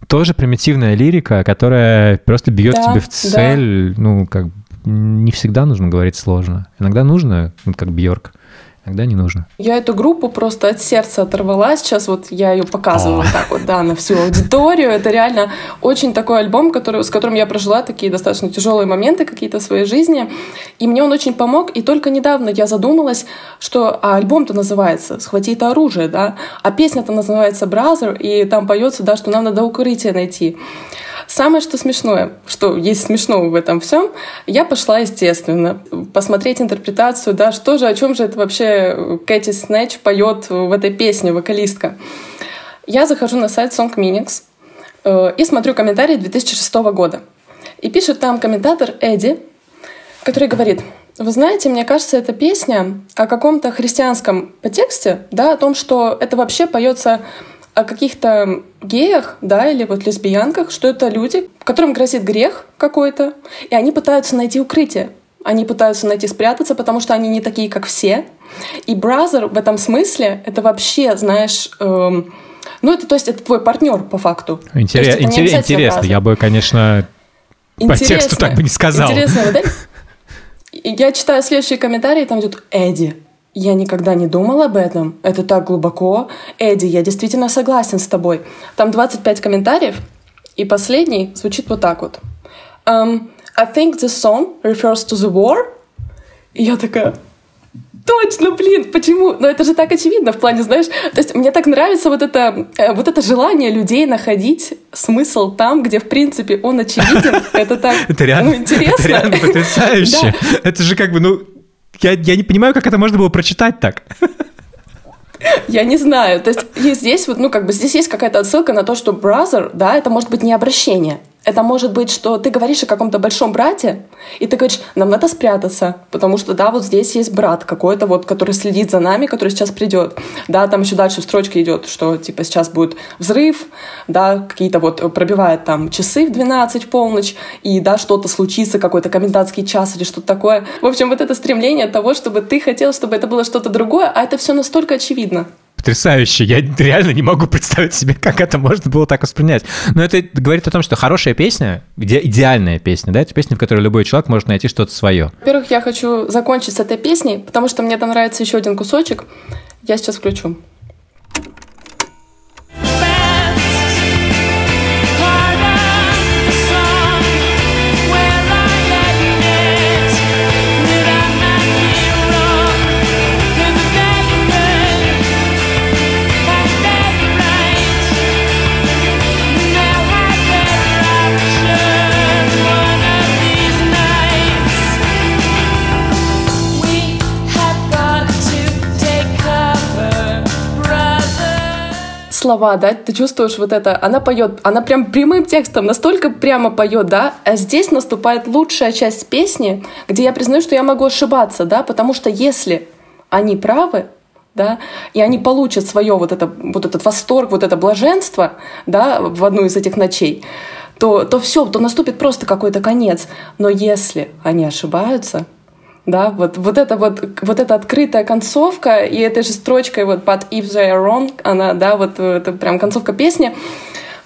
тоже примитивная лирика, которая просто бьет Да, тебе в да. цель. Ну, как не всегда нужно говорить сложно. Иногда нужно, вот как Бьорк, иногда не нужно. Я эту группу просто от сердца оторвала. Сейчас вот я ее показываю О. вот так вот, да, на всю аудиторию. Это реально очень такой альбом, который, с которым я прожила такие достаточно тяжелые моменты какие-то в своей жизни. И мне он очень помог. И только недавно я задумалась, что а альбом-то называется «Схвати это оружие», да, а песня-то называется «Brother», и там поется, да, что нам надо укрытие найти. Самое, что смешное, что есть смешного в этом всем, я пошла, естественно, посмотреть интерпретацию, да, что же, о чем же это вообще Кэти Снэч поет в этой песне, вокалистка. Я захожу на сайт Song Minix э, и смотрю комментарии 2006 года. И пишет там комментатор Эдди, который говорит, вы знаете, мне кажется, эта песня о каком-то христианском подтексте, да, о том, что это вообще поется о каких-то геях, да, или вот лесбиянках, что это люди, которым грозит грех какой-то, и они пытаются найти укрытие. Они пытаются найти спрятаться, потому что они не такие, как все. И Бразер в этом смысле это вообще, знаешь, эм, ну это то есть это твой партнер по факту. То есть Интерес- интерес- интересно, Brother. я бы, конечно, по тексту так бы не сказал. Интересно? И Я читаю следующие комментарии, там идет Эдди. Я никогда не думал об этом. Это так глубоко. Эдди, я действительно согласен с тобой. Там 25 комментариев, и последний звучит вот так вот. Um, I think this song refers to the war. И я такая, Точно, блин, почему? Но это же так очевидно в плане, знаешь, то есть мне так нравится вот это, э, вот это желание людей находить смысл там, где, в принципе, он очевиден. Это так, (laughs) Это реально, ну, интересно. это реально потрясающе. (laughs) Это же как бы, ну, я, я не понимаю, как это можно было прочитать так. Я не знаю. То есть здесь вот, ну, как бы здесь есть какая-то отсылка на то, что brother, да, это может быть не обращение. Это может быть, что ты говоришь о каком-то большом брате, и ты говоришь, нам надо спрятаться, потому что, да, вот здесь есть брат какой-то, вот, который следит за нами, который сейчас придет. Да, там еще дальше в строчке идет, что, типа, сейчас будет взрыв, да, какие-то вот пробивает там часы в 12 в полночь, и, да, что-то случится, какой-то комендантский час или что-то такое. В общем, вот это стремление того, чтобы ты хотел, чтобы это было что-то другое, а это все настолько очевидно. Потрясающе. Я (laughs) реально не могу представить себе, как это можно было так воспринять. Но это говорит о том, что хорошая песня, где идеальная песня, да, это песня, в которой любой человек может найти что-то свое. Во-первых, я хочу закончить с этой песней, потому что мне там нравится еще один кусочек. Я сейчас включу. Слова, да, ты чувствуешь вот это, она поет, она прям прямым текстом настолько прямо поет, да, а здесь наступает лучшая часть песни, где я признаю, что я могу ошибаться, да, потому что если они правы, да, и они получат свое вот, это, вот этот восторг, вот это блаженство, да, в одну из этих ночей, то, то все, то наступит просто какой-то конец. Но если они ошибаются, да, вот, вот это вот, вот эта открытая концовка, и этой же строчкой вот «But if they are wrong», она, да, вот это прям концовка песни,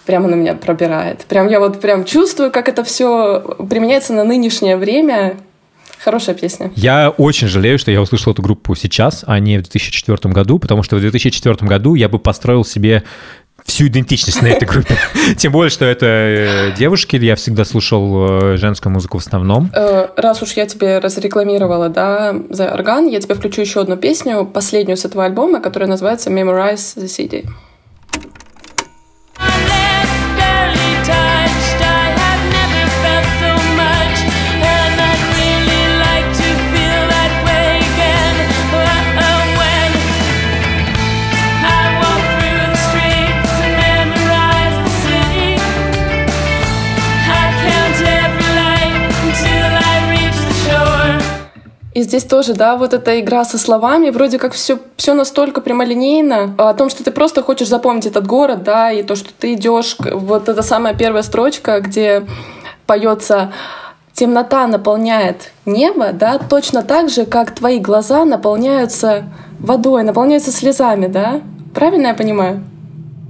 прямо на меня пробирает. Прям я вот прям чувствую, как это все применяется на нынешнее время. Хорошая песня. Я очень жалею, что я услышал эту группу сейчас, а не в 2004 году, потому что в 2004 году я бы построил себе всю идентичность на этой группе. (laughs) Тем более, что это э, девушки, я всегда слушал э, женскую музыку в основном. Э, Раз уж я тебе разрекламировала, да, The Organ, я тебе включу еще одну песню, последнюю с этого альбома, которая называется Memorize the City. Здесь тоже, да, вот эта игра со словами, вроде как все, все настолько прямолинейно, о том, что ты просто хочешь запомнить этот город, да, и то, что ты идешь, вот эта самая первая строчка, где поется темнота наполняет небо, да, точно так же, как твои глаза наполняются водой, наполняются слезами, да? Правильно я понимаю?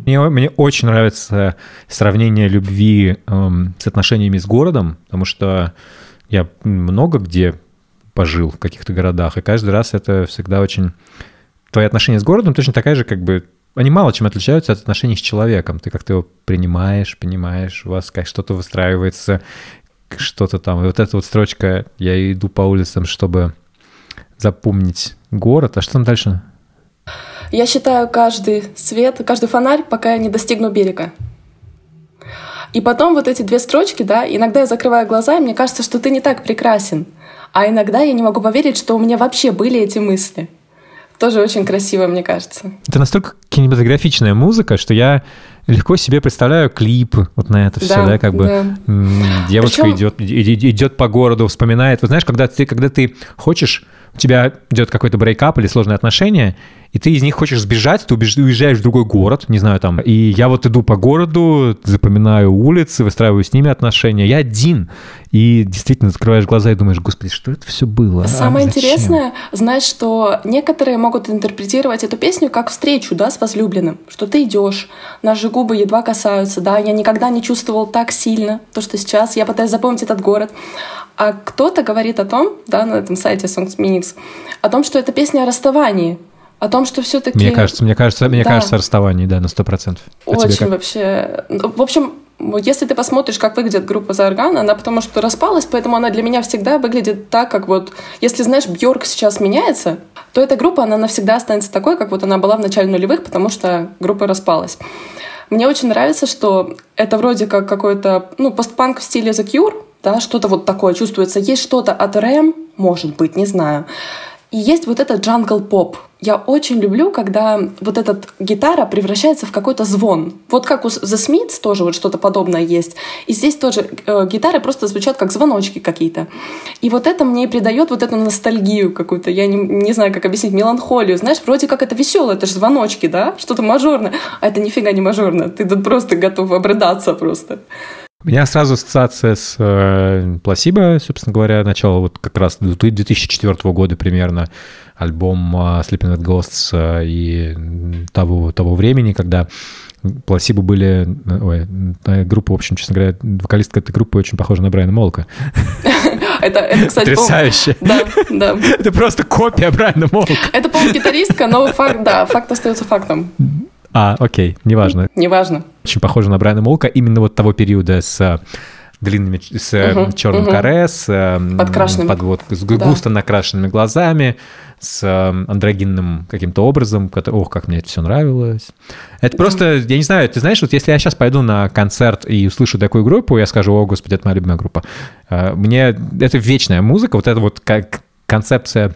Мне, мне очень нравится сравнение любви эм, с отношениями с городом, потому что я много где пожил в каких-то городах, и каждый раз это всегда очень... Твои отношения с городом точно такая же, как бы... Они мало чем отличаются от отношений с человеком. Ты как-то его принимаешь, понимаешь, у вас как что-то выстраивается, что-то там. И вот эта вот строчка «Я иду по улицам, чтобы запомнить город». А что там дальше? Я считаю каждый свет, каждый фонарь, пока я не достигну берега. И потом вот эти две строчки, да, иногда я закрываю глаза, и мне кажется, что ты не так прекрасен. А иногда я не могу поверить, что у меня вообще были эти мысли. Тоже очень красиво, мне кажется. Это настолько кинематографичная музыка, что я легко себе представляю клип вот на это все, Да, да, как бы да. девушка Причем- идет, идет по городу, вспоминает. Вот знаешь, когда ты, когда ты хочешь, у тебя идет какой-то брейкап или сложные отношения, и ты из них хочешь сбежать, ты уезжаешь в другой город, не знаю, там, и я вот иду по городу, запоминаю улицы, выстраиваю с ними отношения, я один, и действительно закрываешь глаза и думаешь, господи, что это все было? А Самое зачем?» интересное, знаешь, что некоторые могут интерпретировать эту песню как встречу, да, с возлюбленным, что ты идешь, наши губы едва касаются, да, я никогда не чувствовал так сильно то, что сейчас, я пытаюсь запомнить этот город. А кто-то говорит о том, да, на этом сайте Songs Minutes, о том, что это песня о расставании, о том, что все-таки... Мне кажется, мне кажется, мне Да. кажется, расставание, да, на сто процентов. А Очень вообще. Ну, В общем, если ты посмотришь, как выглядит группа Organ, она потому что распалась, поэтому она для меня всегда выглядит так, как вот... Если, знаешь, Бьорк сейчас меняется, то эта группа, она навсегда останется такой, как вот она была в начале нулевых, потому что группа распалась. Мне очень нравится, что это вроде как какой-то, ну, постпанк в стиле The Cure, да, что-то вот такое чувствуется. Есть что-то от Рэм, может быть, не знаю. И есть вот этот джангл поп. Я очень люблю, когда вот эта гитара превращается в какой-то звон. Вот как у The Smiths тоже вот что-то подобное есть. И здесь тоже э, гитары просто звучат как звоночки какие-то. И вот это мне придает вот эту ностальгию какую-то. Я не, не знаю, как объяснить, меланхолию. Знаешь, вроде как это веселое, это же звоночки, да? Что-то мажорное. А это нифига не мажорное. Ты тут просто готов обрыдаться просто. У меня сразу ассоциация с э, Пласибо, собственно говоря, начало вот как раз 2004 года примерно, альбом э, Sleeping with Ghosts э, и того, того времени, когда Пласибо были... э, Ой, э, группа, в общем, честно говоря, вокалистка этой группы очень похожа на Брайана Молка. (laughs) Это, это кстати, по- Потрясающе. (laughs) Да, да. (laughs) Это просто копия Брайана Молка. Это, по-моему, гитаристка, но факт, да, факт остается фактом. А, окей, неважно. Неважно. Очень похожа на Брайана Молка именно вот того периода с э, длинными, с Мгм, черным мгм. каре, с э, Подкрашенными. подводкой, с г- Да. густо накрашенными глазами, с андрогинным каким-то образом, который, ох, как мне это все нравилось. Это просто, я не знаю, ты знаешь, вот если я сейчас пойду на концерт и услышу такую группу, я скажу, о, господи, это моя любимая группа. Мне это вечная музыка, вот это вот как концепция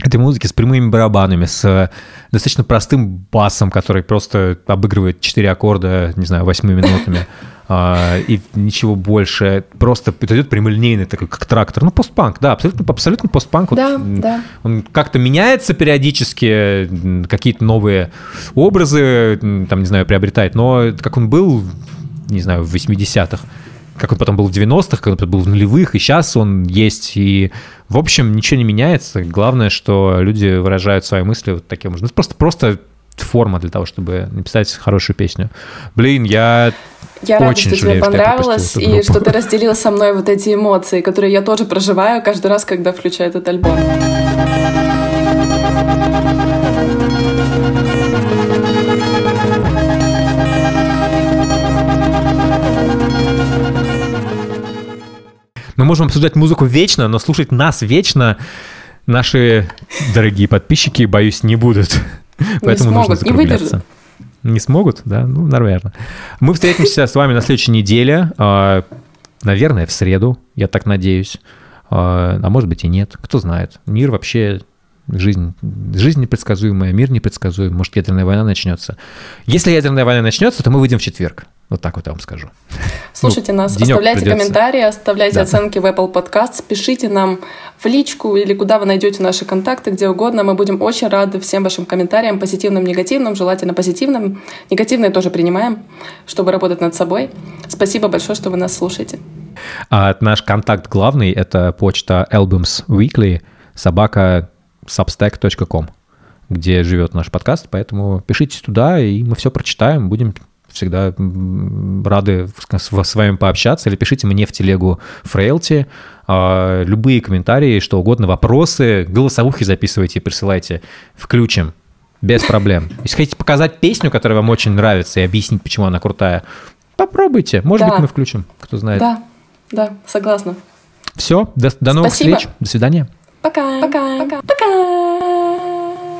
этой музыки с прямыми барабанами, с э, достаточно простым басом, который просто обыгрывает четыре аккорда, не знаю, восьми минутами, (laughs) а, и ничего больше. Просто это идет прямолинейный такой, как трактор. Ну, постпанк, да, абсолютно, абсолютно постпанк. Вот, Да, м, да. Он как-то меняется периодически, какие-то новые образы, там, не знаю, приобретает, но как он был, не знаю, в 80-х, как он потом был в 90-х, как он был в нулевых, и сейчас он есть. И, в общем, ничего не меняется. Главное, что люди выражают свои мысли вот таким образом. Это просто, просто форма для того, чтобы написать хорошую песню. Блин, я Я рада, Очень что тебе жалею, что я понравилось, эту и что ты разделил со мной вот эти эмоции, которые я тоже проживаю каждый раз, когда включаю этот альбом. Мы можем обсуждать музыку вечно, но слушать нас вечно наши дорогие подписчики, боюсь, не будут. (laughs) Поэтому нужно смогут, не закругляться. выдержат. Не смогут, да? Ну, наверное. Мы встретимся с вами на следующей неделе. а, Наверное, в среду, я так надеюсь. А а может быть и нет. Кто знает. Мир вообще... Жизнь, жизнь непредсказуемая, мир непредсказуем. Может, ядерная война начнется. Если ядерная война начнется, то мы выйдем в четверг. Вот так вот я вам скажу. (laughs) Слушайте Ну, нас, оставляйте придётся. комментарии, оставляйте Да. оценки в Apple Podcast, пишите нам в личку или куда вы найдете наши контакты, где угодно. Мы будем очень рады всем вашим комментариям, позитивным, негативным, желательно позитивным. Негативные тоже принимаем, чтобы работать над собой. Спасибо большое, что вы нас слушаете. А наш контакт главный — это почта albumsweekly собака substack.com, где живет наш подкаст, поэтому пишите туда, и мы все прочитаем, будем всегда рады с с вами пообщаться, или пишите мне в телегу Фрейлти, а, любые комментарии, что угодно, вопросы, голосовухи записывайте и присылайте, включим, без проблем. Если хотите показать песню, которая вам очень нравится, и объяснить, почему она крутая, попробуйте, может Да. быть, мы включим, кто знает. Да, да, согласна. Все, до, до новых Спасибо. встреч, до свидания. Пока. Пока. Пока. Пока.